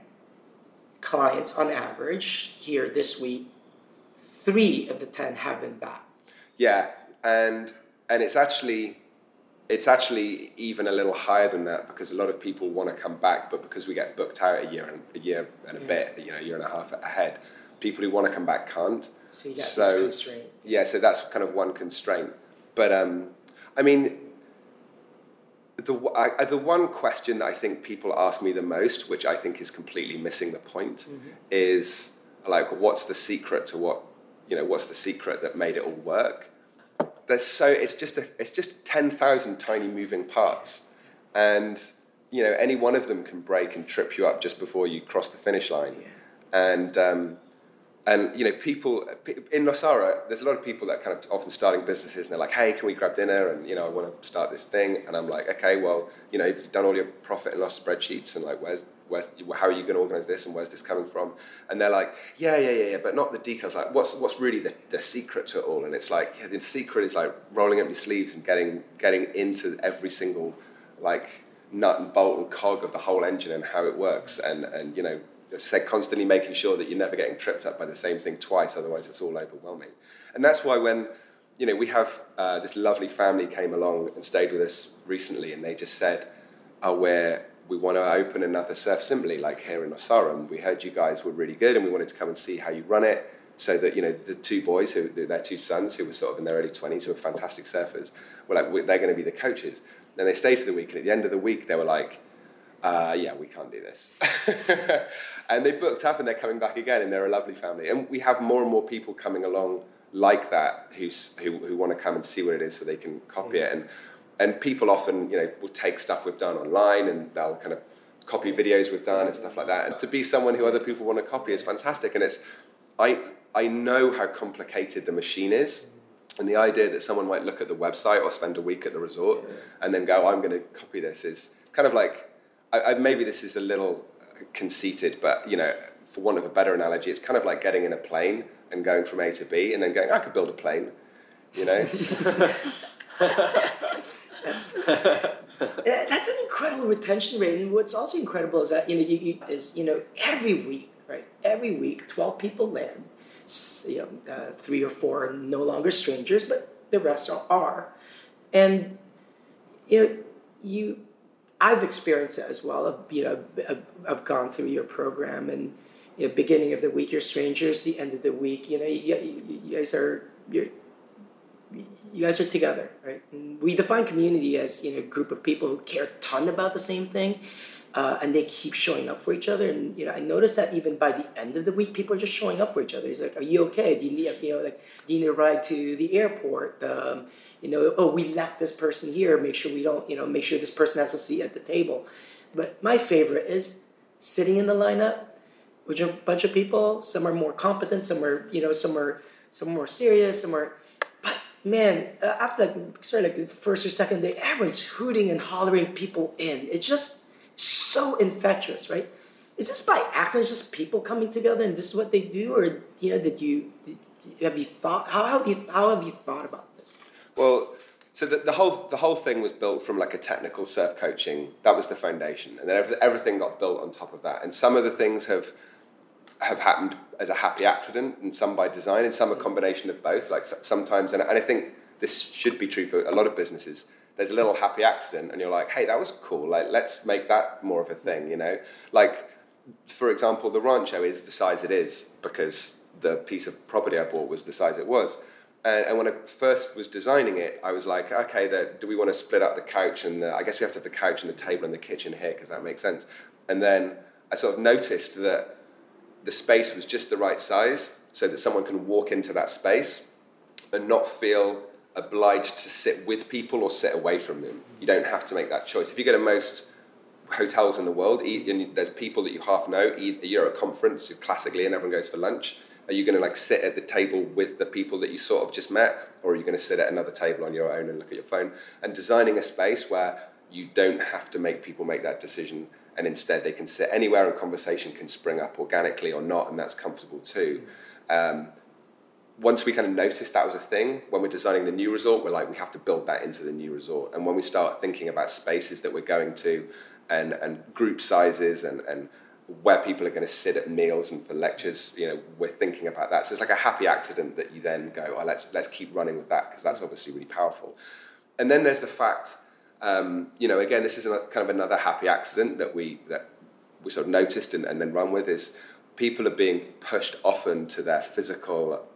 clients on average here this week, three of the 10 have been back. Yeah, and and it's actually it's actually even a little higher than that because a lot of people want to come back, but because we get booked out a year and a year and a yeah. bit, you know, a year and a half ahead, people who want to come back can't. So you got so, this constraint. Yeah, so that's kind of one constraint. But um, I mean, the, I, the one question that I think people ask me the most, which I think is completely missing the point, mm-hmm. is like, what's the secret to what, you know, what's the secret that made it all work? There's so it's just a, it's just ten thousand tiny moving parts, and you know any one of them can break and trip you up just before you cross the finish line, yeah. and um, and you know, people in Nosara, there's a lot of people that kind of often starting businesses, and they're like, "Hey, can we grab dinner?" And you know, I want to start this thing, and I'm like, "Okay, well, you know, you've done all your profit and loss spreadsheets, and like, where's where's how are you going to organize this, and where's this coming from?" And they're like, "Yeah, yeah, yeah, yeah," but not the details. Like, what's what's really the, the secret to it all? And it's like, yeah, the secret is like rolling up your sleeves and getting getting into every single like nut and bolt and cog of the whole engine and how it works, and and you know said constantly making sure that you're never getting tripped up by the same thing twice, otherwise it's all overwhelming. And that's why when you know we have uh, this lovely family came along and stayed with us recently, and they just said, we're where we want to open another Surf Simply, like here in Nosara. We heard you guys were really good, and we wanted to come and see how you run it. So that you know the two boys, who their two sons, who were sort of in their early twenties, who were fantastic surfers, were like they're going to be the coaches. Then they stayed for the week, and at the end of the week, they were like, uh, "Yeah, we can't do this." and they booked up, and they're coming back again, and they're a lovely family. And we have more and more people coming along like that who who, who want to come and see what it is, so they can copy mm. it. And and people often, you know, will take stuff we've done online, and they'll kind of copy videos we've done and stuff like that. And to be someone who other people want to copy is fantastic. And it's I I know how complicated the machine is. And the idea that someone might look at the website or spend a week at the resort yeah. and then go, I'm going to copy this is kind of like, I, I, maybe this is a little uh, conceited, but you know, for want of a better analogy, it's kind of like getting in a plane and going from A to B and then going, I could build a plane, you know? That's an incredible retention rate, and what's also incredible is that you know you, you, is you know every week, right? Every week, twelve people land you know, uh, three or four are no longer strangers, but the rest are. And you know, you, I've experienced it as well. I've, you know, I've, I've gone through your program, and you know, beginning of the week you're strangers, the end of the week, you know, you, you guys are you're you guys are together, right? And we define community as you know a group of people who care a ton about the same thing, uh, and they keep showing up for each other. And you know, I noticed that even by the end of the week, people are just showing up for each other. He's like, "Are you okay? Do you need, you know, like, do you need a ride to the airport? Um, you know, oh, we left this person here. Make sure we don't, you know, make sure this person has a seat at the table." But my favorite is sitting in the lineup with a bunch of people. Some are more competent. Some are, you know, some are some are more serious. Some are man, uh, after like sorry, like the first or second day, everyone's hooting and hollering people in. It's just so infectious, right? Is this by accident? Just people coming together, and this is what they do, or you know, did you did, have you thought? How have you how have you thought about this? Well, so the, the whole the whole thing was built from like a technical surf coaching. That was the foundation, and then everything got built on top of that. And some of the things have have happened as a happy accident, and some by design, and some a combination of both. Like sometimes, and, I think this should be true for a lot of businesses there's a little happy accident and you're like, hey, that was cool. Like, let's make that more of a thing, you know? Like, for example, the rancho is the size it is because the piece of property I bought was the size it was. And, and when I first was designing it, I was like, okay, the, do we want to split up the couch? And the, I guess we have to have the couch and the table and the kitchen here because that makes sense. And then I sort of noticed that the space was just the right size so that someone can walk into that space and not feel obliged to sit with people or sit away from them. You don't have to make that choice. If you go to most hotels in the world, there's people that you half know. You're at a conference classically, and everyone goes for lunch. Are you going to like sit at the table with the people that you sort of just met, or are you going to sit at another table on your own and look at your phone? And designing a space where you don't have to make people make that decision, and instead they can sit anywhere, and conversation can spring up organically or not, and that's comfortable too. Um, once we kind of noticed that was a thing, when we're designing the new resort, we're like, we have to build that into the new resort. And when we start thinking about spaces that we're going to and, and group sizes and, and where people are going to sit at meals and for lectures, you know, we're thinking about that. So it's like a happy accident that you then go, oh, let's, let's keep running with that because that's obviously really powerful. And then there's the fact, um, you know, again, this is a, kind of another happy accident that we, that we sort of noticed and, and then run with is people are being pushed often to their physical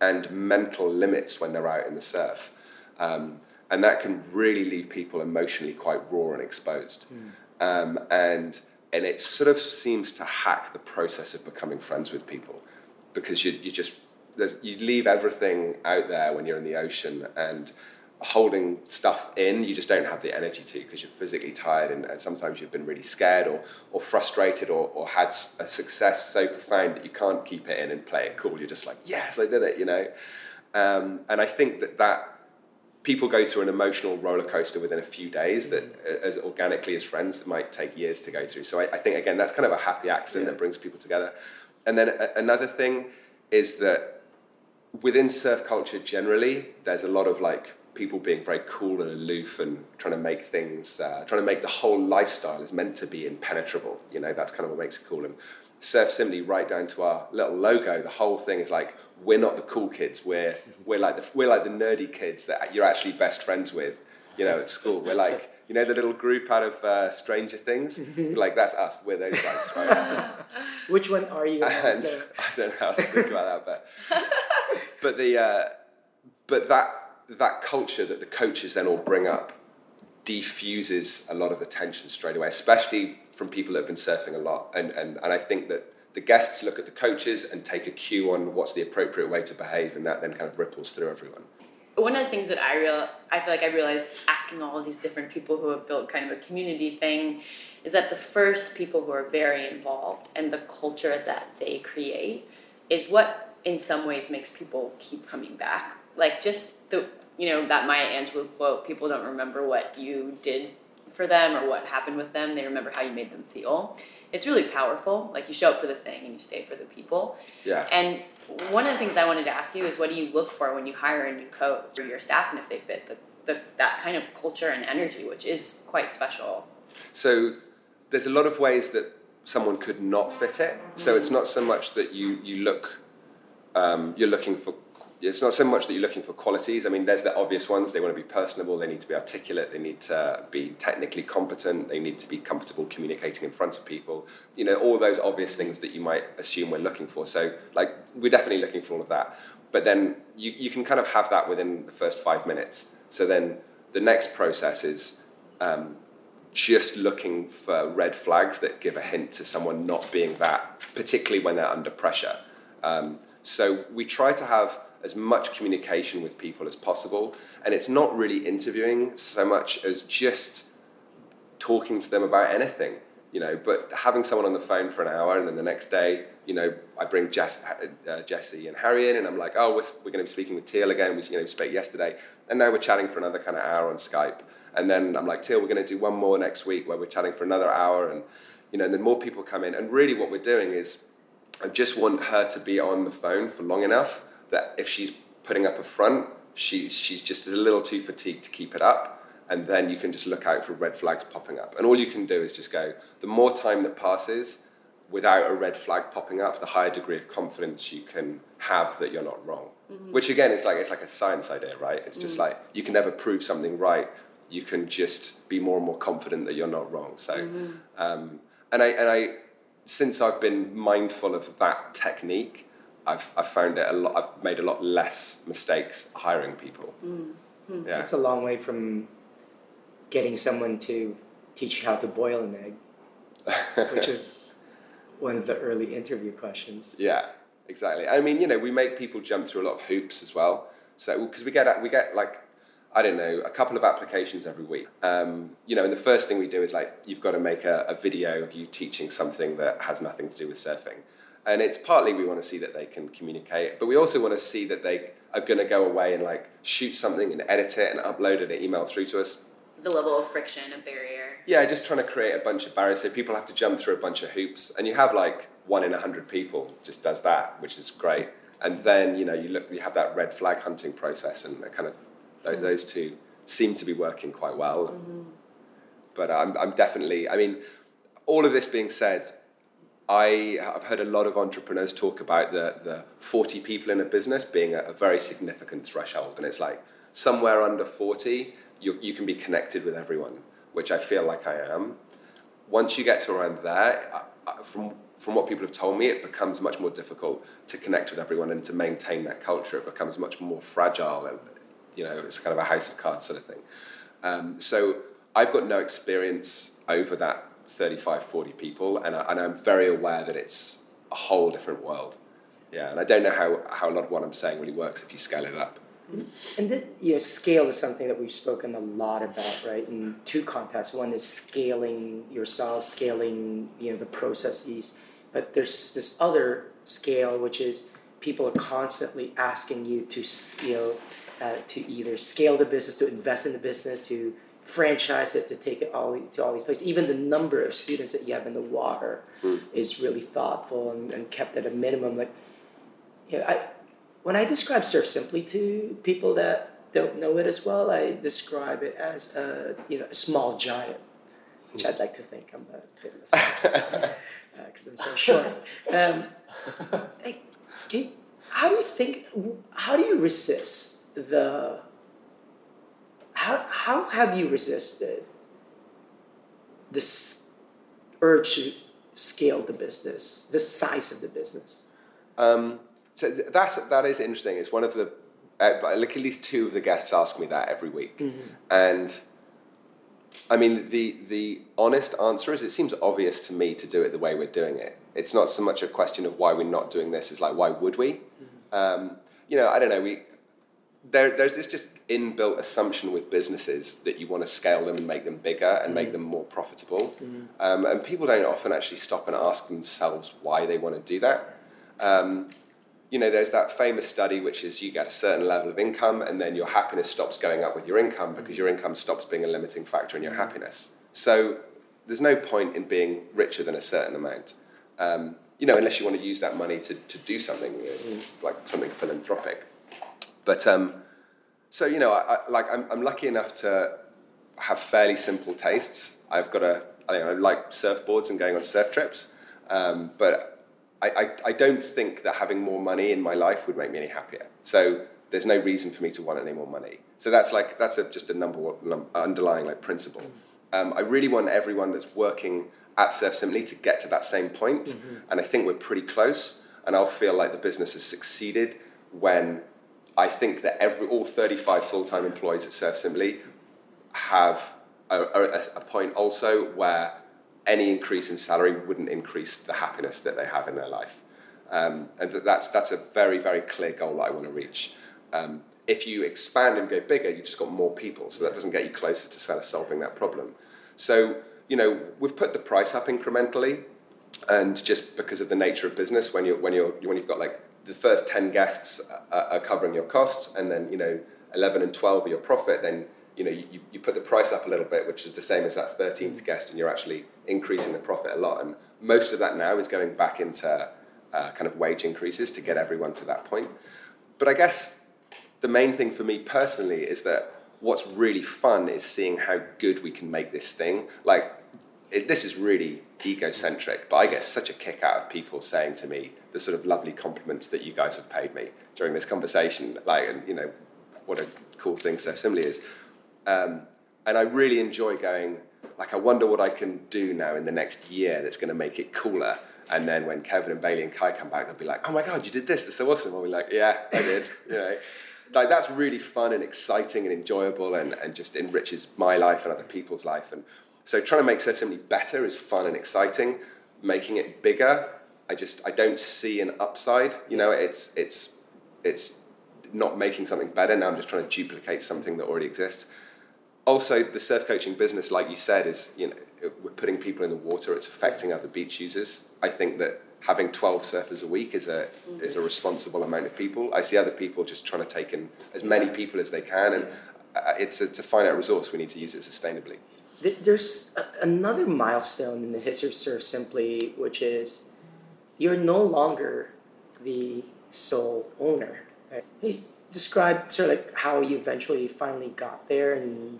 and mental limits when they're out in the surf. Um, and that can really leave people emotionally quite raw and exposed. Mm. Um, and, and it sort of seems to hack the process of becoming friends with people because you, you just, you leave everything out there when you're in the ocean and holding stuff in you just don't have the energy to because you're physically tired and, and, sometimes you've been really scared or, or frustrated or, or had a success so profound that you can't keep it in and play it cool. You're just like yes i did it you know? Um, and i think that that people go through an emotional roller coaster within a few days that uh, as organically as friends might take years to go through. So i, I think again that's kind of a happy accident yeah. that brings people together. And then a, another thing is that within surf culture generally there's a lot of like people being very cool and aloof and trying to make things, uh, trying to make the whole lifestyle is meant to be impenetrable. You know, that's kind of what makes it cool. And Surf Simply, right down to our little logo, the whole thing is like we're not the cool kids. We're we're like the we're like the nerdy kids that you're actually best friends with. You know, at school, we're like you know the little group out of uh, Stranger Things. Like that's us. We're those guys. Right? Which one are you? and I don't know how to think about that, but but the uh, but that that culture that the coaches then all bring up defuses a lot of the tension straight away, especially from people that have been surfing a lot. And and and I think that the guests look at the coaches and take a cue on what's the appropriate way to behave, and that then kind of ripples through everyone. one of the things that I real I feel like I realized asking all of these different people who have built kind of a community thing is that the first people who are very involved and the culture that they create is what in some ways makes people keep coming back. Like just the you know that Maya Angelou quote, people don't remember what you did for them or what happened with them, they remember how you made them feel. It's really powerful. Like you show up for the thing and you stay for the people. Yeah. And one of the things I wanted to ask you is what do you look for when you hire a new coach or your staff and if they fit the, the that kind of culture and energy, which is quite special. So there's a lot of ways that someone could not fit it. So it's not so much that you you look um, you're looking for. It's not so much that you're looking for qualities. I mean, there's the obvious ones. They want to be personable. They need to be articulate. They need to be technically competent. They need to be comfortable communicating in front of people. You know, all those obvious things that you might assume we're looking for. So, like, we're definitely looking for all of that. But then you, you can kind of have that within the first five minutes. So then the next process is um, just looking for red flags that give a hint to someone not being that, particularly when they're under pressure. Um, so we try to have as much communication with people as possible, and it's not really interviewing so much as just talking to them about anything, you know. But having someone on the phone for an hour, and then the next day, you know, I bring Jess, uh, Jesse and Harry in, and I'm like, oh, we're, we're going to be speaking with Teal again. We, you know, spoke yesterday, and now we're chatting for another kind of hour on Skype. And then I'm like, Teal, we're going to do one more next week where we're chatting for another hour, and you know, and then more people come in. And really, what we're doing is, I just want her to be on the phone for long enough that if she's putting up a front, she, she's just a little too fatigued to keep it up. And then you can just look out for red flags popping up. And all you can do is just go, the more time that passes without a red flag popping up, the higher degree of confidence you can have that you're not wrong. Mm-hmm. Which again is like it's like a science idea, right? It's just mm. like you can never prove something right. You can just be more and more confident that you're not wrong. So, mm-hmm. um, and I and I, since I've been mindful of that technique, I've I've found it a lot. I've made a lot less mistakes hiring people. Yeah. It's a long way from getting someone to teach you how to boil an egg, which is one of the early interview questions. Yeah, exactly. I mean, you know, we make people jump through a lot of hoops as well. So because we get we get like I don't know a couple of applications every week. Um, you know, and the first thing we do is like you've got to make a, a video of you teaching something that has nothing to do with surfing. And it's partly we want to see that they can communicate, but we also want to see that they are going to go away and like shoot something and edit it and upload it and email it through to us. There's a level of friction, a barrier. Yeah, just trying to create a bunch of barriers so people have to jump through a bunch of hoops, and you have like one in a hundred people just does that, which is great. And then you know you look, you have that red flag hunting process, and kind of th- hmm. those two seem to be working quite well. Mm-hmm. But uh, I'm, I'm definitely, I mean, all of this being said, I have heard a lot of entrepreneurs talk about the, the 40 people in a business being a, a very significant threshold. And it's like somewhere under 40, you, you can be connected with everyone, which I feel like I am. Once you get to around there, from, from what people have told me, it becomes much more difficult to connect with everyone and to maintain that culture. It becomes much more fragile and, you know, it's kind of a house of cards sort of thing. Um, so I've got no experience over that 35, 40 people, and, I, and I'm very aware that it's a whole different world. Yeah, and I don't know how, how a lot of what I'm saying really works if you scale it up. And the, you know, scale is something that we've spoken a lot about, right? In two contexts. One is scaling yourself, scaling you know the processes, but there's this other scale which is people are constantly asking you to scale, uh, to either scale the business, to invest in the business, to franchise it, to take it all to all these places. Even the number of students that you have in the water is really thoughtful and, and kept at a minimum. Like, you know, I when I describe Surf Simply to people that don't know it as well, I describe it as a you know a small giant, which I'd like to think I'm a bit of a because I'm so short. Um, like, how do you think? How do you resist the? How how have you resisted this urge to scale the business, the size of the business? Um, so th- that's that is interesting. It's one of the uh, like at least two of the guests ask me that every week, and I mean the the honest answer is it seems obvious to me to do it the way we're doing it. It's not so much a question of why we're not doing this. It's like why would we? Um, you know, I don't know. We there, there's this just inbuilt assumption with businesses that you want to scale them and make them bigger and make them more profitable. Um, and people don't often actually stop and ask themselves why they want to do that. Um, you know, there's that famous study which is you get a certain level of income and then your happiness stops going up with your income because your income stops being a limiting factor in your happiness. So there's no point in being richer than a certain amount. Um, you know, unless you want to use that money to, to do something you know, like something philanthropic. But um, so you know, I, I, like I'm, I'm lucky enough to have fairly simple tastes. I've got a I, I like surfboards and going on surf trips, um, but I, I, I don't think that having more money in my life would make me any happier. So there's no reason for me to want any more money. So that's like that's a, just a number one underlying like principle. Um, I really want everyone that's working at Surf Simply to get to that same point. point, and I think we're pretty close. And I'll feel like the business has succeeded when I think that every all 35 full-time employees at Surf Simply have a, a, a point also where any increase in salary wouldn't increase the happiness that they have in their life. Um, and that's, that's a very, very clear goal that I want to reach. Um, if you expand and go bigger, you've just got more people, so that doesn't get you closer to solving that problem. So, you know, we've put the price up incrementally, and just because of the nature of business, when you're when you're when you've got like the first ten guests are, covering your costs, and then you know eleven and twelve are your profit, then you know you, you put the price up a little bit, which is the same as that thirteenth guest, and you're actually increasing the profit a lot. And most of that now is going back into uh, kind of wage increases to get everyone to that point. But I guess the main thing for me personally is that what's really fun is seeing how good we can make this thing. Like, it, this is really egocentric, but I get such a kick out of people saying to me the sort of lovely compliments that you guys have paid me during this conversation. Like, and you know, what a cool thing Surf Simply is. Um, and I really enjoy going, like, I wonder what I can do now in the next year that's going to make it cooler. And then when Kevin and Bailey and Kai come back, they'll be like, oh my God, you did this. That's so awesome. I'll be like, yeah, I did. you know, like that's really fun and exciting and enjoyable and, and just enriches my life and other people's life. And so trying to make Surf Simply better is fun and exciting. Making it bigger, I just, I don't see an upside. You know, it's, it's, it's not making something better. Now I'm just trying to duplicate something that already exists also the surf coaching business like you said is you know we're putting people in the water it's affecting other beach users i think that having 12 surfers a week is a is a responsible amount of people i see other people just trying to take in as many people as they can and uh, it's a, it's a finite resource we need to use it sustainably There's a, another milestone in the history of Surf Simply, which is you're no longer the sole owner. Right? Please describe sort of like how you eventually finally got there and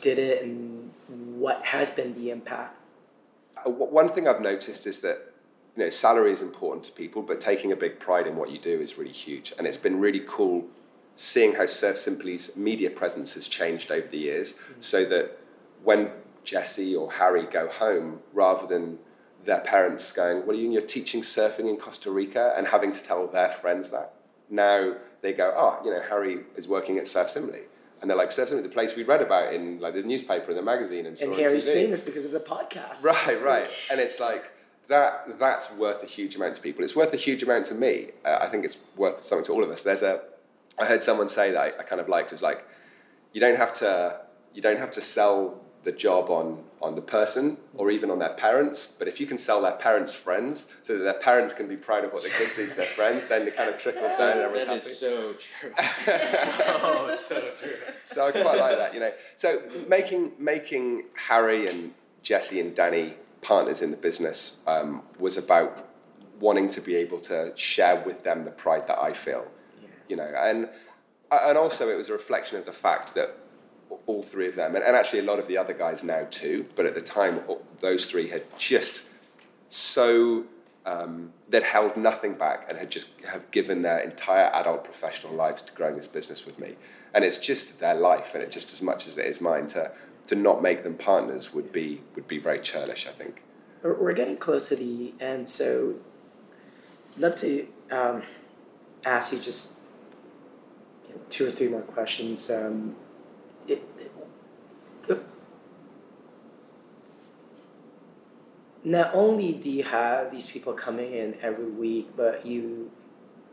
did it, and what has been the impact. Uh, One thing I've noticed is that you know salary is important to people, but taking a big pride in what you do is really huge, and it's been really cool seeing how Surf Simply's media presence has changed over the years, so that when Jesse or Harry go home, rather than their parents going, "What are you? You're teaching surfing in Costa Rica," and having to tell their friends that. Now they go, "Oh, you know, Harry is working at Surf Simply." And they're like, Surf Simply, the place we read about in like the newspaper and the magazine and so And Harry's TV. famous because of the podcast. Right, right. And it's like that. That's worth a huge amount to people. It's worth a huge amount to me. Uh, I think it's worth something to all of us. There's a. I heard someone say that I, I kind of liked. It was like, you don't have to. You don't have to sell the job on on the person or even on their parents. But if you can sell their parents' friends, so that their parents can be proud of what their kids do to their friends, then it kind of trickles down and everyone's That happy. is so true. so, so true. So I quite like that, you know. So making making Harry and Jesse and Danny partners in the business um, was about wanting to be able to share with them the pride that I feel, you know, and and also it was a reflection of the fact that all three of them, and, and actually a lot of the other guys now too, but at the time those three had just so um, they'd held nothing back and had just have given their entire adult professional lives to growing this business with me and it's just their life and it just as much as it is mine to to not make them partners would be would be very churlish, I think. We're getting close to the end, so I'd love to um, ask you just you know, two or three more questions. Um, not only do you have these people coming in every week, but you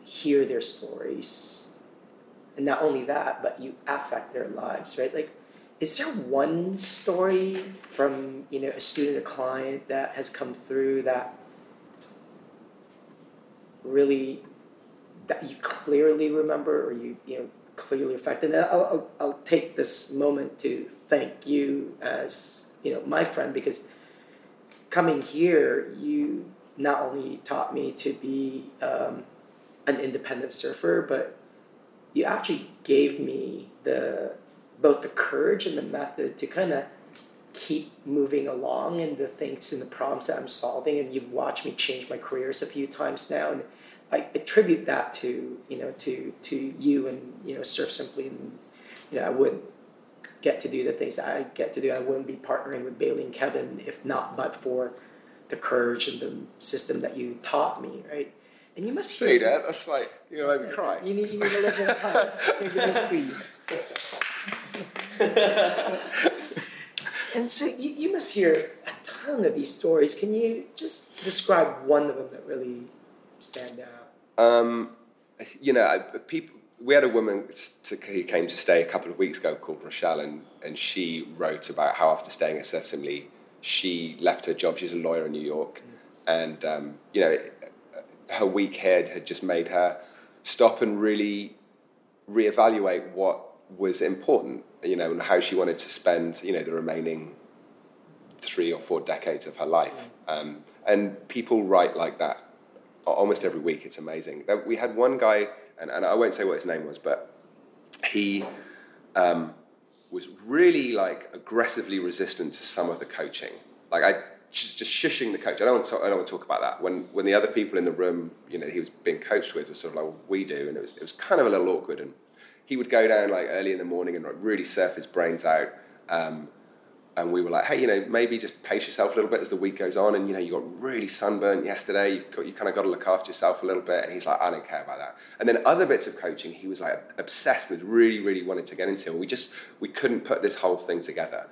hear their stories, and not only that, but you affect their lives, right? Like is there one story from you know a student a client that has come through that really that you clearly remember or you you know clearly affected and I'll, I'll, take this moment to thank you as you know my friend because coming here you not only taught me to be um, an independent surfer but you actually gave me the both the courage and the method to kind of keep moving along and the things and the problems that I'm solving. And you've watched me change my careers a few times now, and I attribute that to you know to to you and you know Surf Simply, and you know I wouldn't get to do the things that I get to do. I wouldn't be partnering with Bailey and Kevin if not but for the courage and the system that you taught me, right? And you must hear. that. That's like you know, make me cry. You need, you need a little bit of time. Give me a squeeze. and so you, you must hear a ton of these stories. Can you just describe one of them that really stand out? Um, you know, people. We had a woman to, who came to stay a couple of weeks ago called Rochelle, and, and she wrote about how after staying at Surf Simply, she left her job. She's a lawyer in New York, mm. and um, you know, her week head had just made her stop and really reevaluate what was important, you know, and how she wanted to spend, you know, the remaining three or four decades of her life. Um, and people write like that almost every week. It's amazing. We had one guy, and, and I won't say what his name was, but he um, was really like aggressively resistant to some of the coaching. Like I just, just shushing the coach. I don't want to talk, I don't want to talk about that. When when the other people in the room, you know, he was being coached with, was sort of like well, we do, and it was it was kind of a little awkward and he would go down like early in the morning and like, really surf his brains out. Um, and we were like, hey, you know, maybe just pace yourself a little bit as the week goes on. And you know, you got really sunburnt yesterday. You, got, you kind of got to look after yourself a little bit. And he's like, I don't care about that. And then other bits of coaching, he was like obsessed with, really, really wanted to get into. And we just we couldn't put this whole thing together.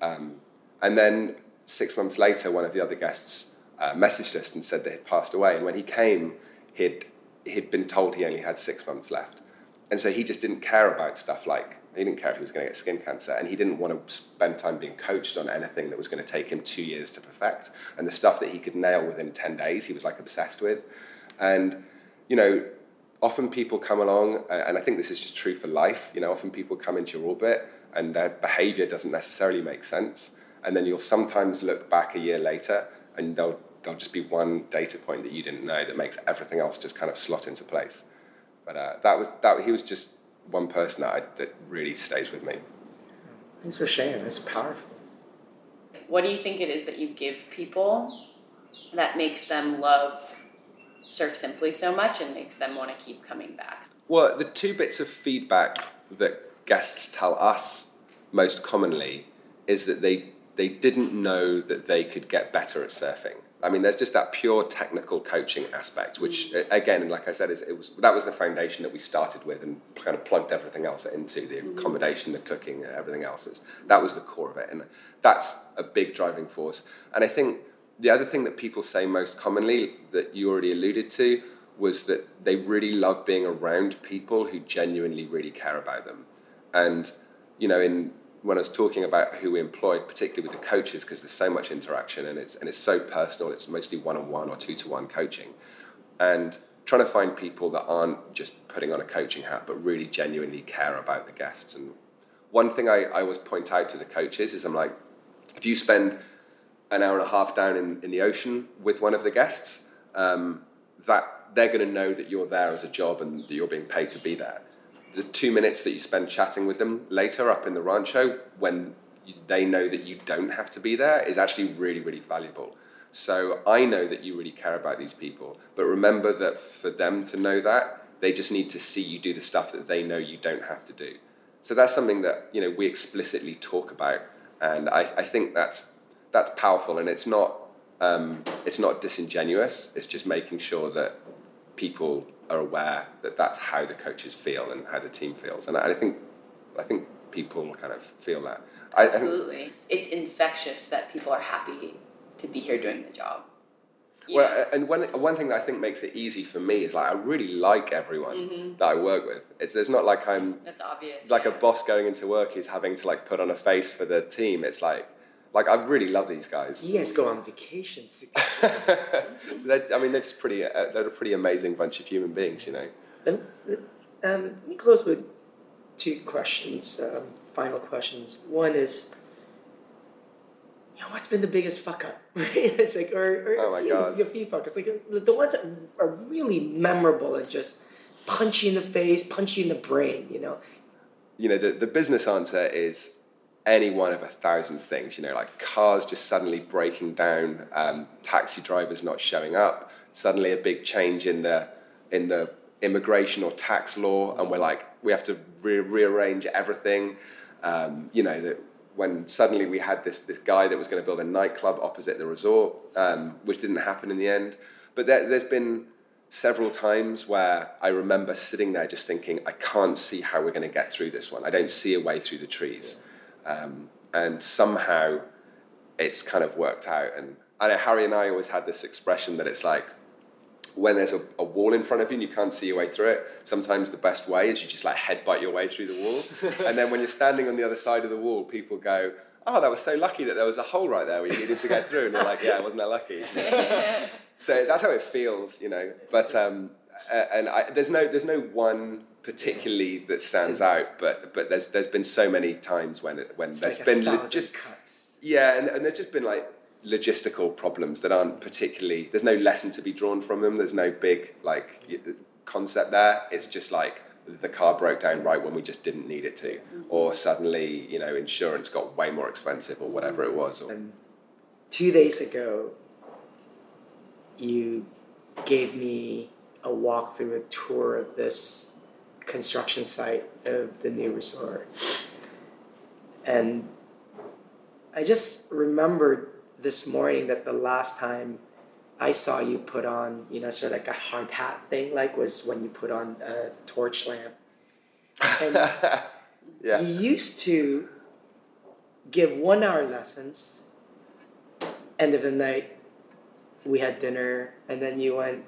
Um, and then six months later, one of the other guests uh, messaged us and said that he'd passed away. And when he came, he'd he'd been told he only had six months left. And so he just didn't care about stuff like, he didn't care if he was going to get skin cancer, and he didn't want to spend time being coached on anything that was going to take him two years to perfect. And the stuff that he could nail within 10 days, he was like obsessed with. And, you know, often people come along, and I think this is just true for life, you know, often people come into your orbit and their behavior doesn't necessarily make sense. And then you'll sometimes look back a year later and there'll, there'll just be one data point that you didn't know that makes everything else just kind of slot into place. But uh, that was that. He was just one person that I, that really stays with me. Thanks for sharing. It's powerful. What do you think it is that you give people that makes them love Surf Simply so much and makes them want to keep coming back? Well, the two bits of feedback that guests tell us most commonly is that they they didn't know that they could get better at surfing. I mean, there's just that pure technical coaching aspect, which again, like I said, is, it was that was the foundation that we started with and kind of plugged everything else into the mm-hmm. accommodation, the cooking, everything else. Is, that was the core of it, and that's a big driving force. And I think the other thing that people say most commonly that you already alluded to was that they really love being around people who genuinely really care about them, and you know, in when I was talking about who we employ, particularly with the coaches, because there's so much interaction and it's and it's so personal. It's mostly one-on-one or two-to-one coaching, and trying to find people that aren't just putting on a coaching hat, but really genuinely care about the guests. And one thing I, I always point out to the coaches is I'm like, if you spend an hour and a half down in, in the ocean with one of the guests, um, that they're going to know that you're there as a job and that you're being paid to be there the two minutes that you spend chatting with them later up in the rancho when they know that you don't have to be there is actually really, really valuable. So I know that you really care about these people, but remember that for them to know that, they just need to see you do the stuff that they know you don't have to do. So that's something that you know we explicitly talk about, and I, I think that's that's powerful, and it's not um, it's not disingenuous. It's just making sure that people are aware that that's how the coaches feel and how the team feels, and I, I think I think people kind of feel that. I, Absolutely, it's, it's infectious that people are happy to be here doing the job. Yeah. Well, and one one thing that I think makes it easy for me is like I really like everyone mm-hmm. that I work with. It's there's not like I'm that's obvious like yeah. a boss going into work who's having to like put on a face for the team. It's like like I really love these guys. You guys go on vacations I mean, they're just pretty. Uh, they're a pretty amazing bunch of human beings, you know. Um, let me close with two questions. Um, final questions. One is you know, what's been the biggest fuck up? it's like, or, or oh my god, your feet fuck. It's like the ones that are really memorable and just punch you in the face, punch you in the brain. You know. You know, the the business answer is any one of a thousand things. You know, like cars just suddenly breaking down, um, taxi drivers not showing up, suddenly a big change in the in the immigration or tax law, and we're like, we have to re- rearrange everything. Um, you know that when suddenly we had this this guy that was going to build a nightclub opposite the resort, um, which didn't happen in the end. But there, there's been several times where I remember sitting there just thinking, I can't see how we're going to get through this one. I don't see a way through the trees, um, and somehow it's kind of worked out. And I know Harry and I always had this expression that it's like when there's a, a, wall in front of you and you can't see your way through it, sometimes the best way is you just like headbutt your way through the wall. and then when you're standing on the other side of the wall, people go, Oh, that was so lucky that there was a hole right there where you needed to get through. And you're like, Yeah, wasn't that lucky? so that's how it feels, you know. But, um, and I, there's, no, there's no one particularly that stands out, but, but there's, there's been so many times when, it, when it's there's like been just. Cuts. Yeah, and, and there's just been like logistical problems that aren't particularly there's no lesson to be drawn from them there's no big like concept there it's just like the car broke down right when we just didn't need it to mm-hmm. or suddenly you know insurance got way more expensive or whatever it was or... Um, two days ago you gave me a walk through a tour of this construction site of the new resort and i just remembered this morning that the last time I saw you put on, you know, sort of like a hard hat thing, like was when you put on a torch lamp. And yeah. You used to give one hour lessons. End of the night, we had dinner, and then you went,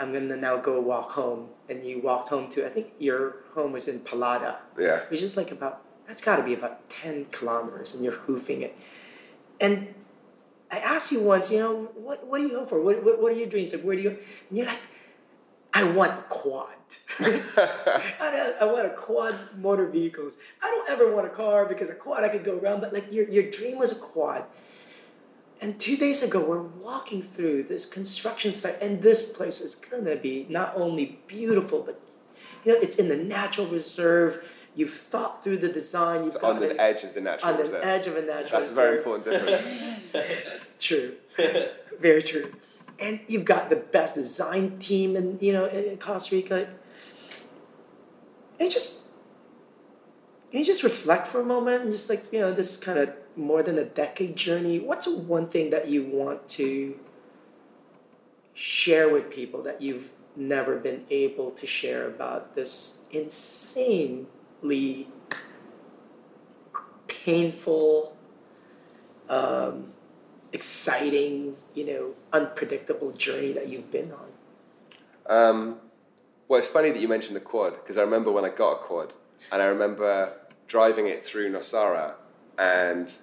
I'm gonna now go walk home. And you walked home to, I think your home was in Pelada. Yeah. Which is like about, that's gotta be about 10 kilometers, and you're hoofing it. And I asked you once, you know, what, what do you go for? What, what, what are your dreams? Like, where do you? And you're like, I want a quad. I, I want a quad motor vehicles. I don't ever want a car because a quad I could go around, but like your, your dream was a quad. And two days ago, we're walking through this construction site, and this place is gonna be not only beautiful, but you know, it's in the natural reserve You've thought through the design. You've on the edge of the natural on reserve. the edge of a natural. That's reserve. a very important difference. true, very true. And you've got the best design team, in you know, in Costa Rica. And just, can you just reflect for a moment and just like you know this kind of more than a decade journey? What's one thing that you want to share with people that you've never been able to share about this insanely painful, um, exciting, you know, unpredictable journey that you've been on? Um, well, it's funny that you mentioned the quad because I remember when I got a quad and I remember driving it through Nosara and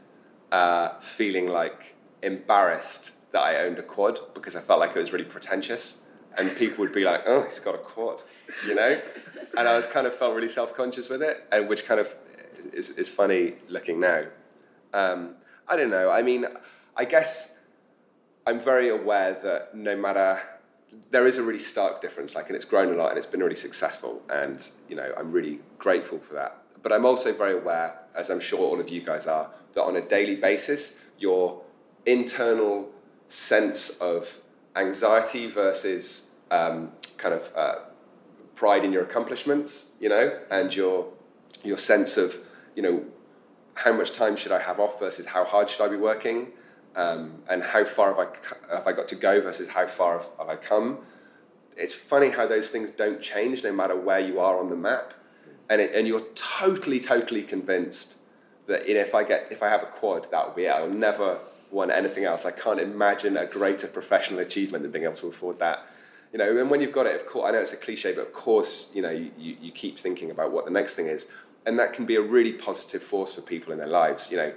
uh, feeling like embarrassed that I owned a quad because I felt like it was really pretentious and people would be like, "Oh, he's got a quad," you know, and I was kind of felt really self conscious with it, and which kind of is, is funny looking now. Um, I don't know. I mean, I guess I'm very aware that no matter there is a really stark difference, like, and it's grown a lot and it's been really successful, and you know, I'm really grateful for that. But I'm also very aware, as I'm sure all of you guys are, that on a daily basis, your internal sense of anxiety versus um, kind of uh, pride in your accomplishments, you know, and your your sense of, you know, how much time should I have off versus how hard should I be working, um, and how far have I have I got to go versus how far have, have I come. It's funny how those things don't change no matter where you are on the map, and it, and you're totally totally convinced that you know, if I get if I have a quad, that will be it. I'll never want anything else. I can't imagine a greater professional achievement than being able to afford that. You know, and when you've got it, of course, I know it's a cliche, but of course, you know, you, you keep thinking about what the next thing is, and that can be a really positive force for people in their lives. You know,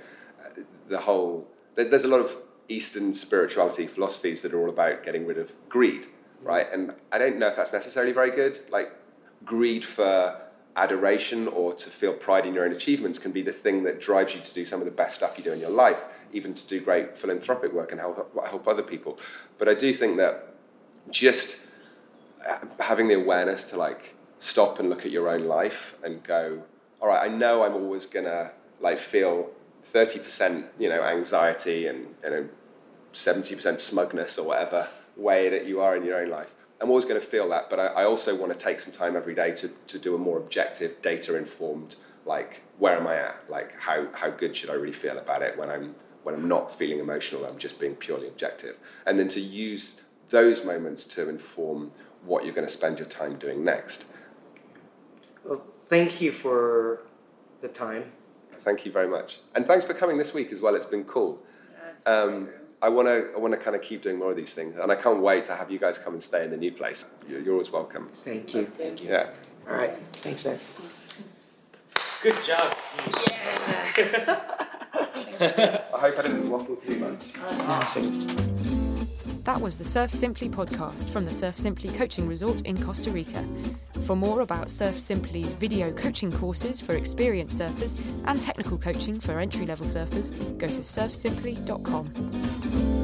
the whole there's a lot of Eastern spirituality philosophies that are all about getting rid of greed, mm. right? And I don't know if that's necessarily very good. Like greed for adoration or to feel pride in your own achievements can be the thing that drives you to do some of the best stuff you do in your life, even to do great philanthropic work and help, help other people. But I do think that just uh, having the awareness to like stop and look at your own life and go, all right, I know I'm always gonna like feel 30% you know anxiety and you know 70% smugness or whatever way that you are in your own life I'm always going to feel that, but I, I also want to take some time every day to, to do a more objective, data informed, like where am I at? Like how, how good should I really feel about it when I'm when I'm not feeling emotional, I'm just being purely objective. And then to use those moments to inform what you're going to spend your time doing next. Well, thank you for the time. Thank you very much. And thanks for coming this week as well. It's been cool. Yeah, um, I want to I want to kind of keep doing more of these things, and I can't wait to have you guys come and stay in the new place. You're, you're always welcome. Thank you. Thank you. Yeah. All right. Thanks, man. Good job. Yeah. I hope I didn't waffle too much. Awesome. That was the Surf Simply podcast from the Surf Simply Coaching Resort in Costa Rica. For more about Surf Simply's video coaching courses for experienced surfers and technical coaching for entry level surfers, go to surfsimply.com.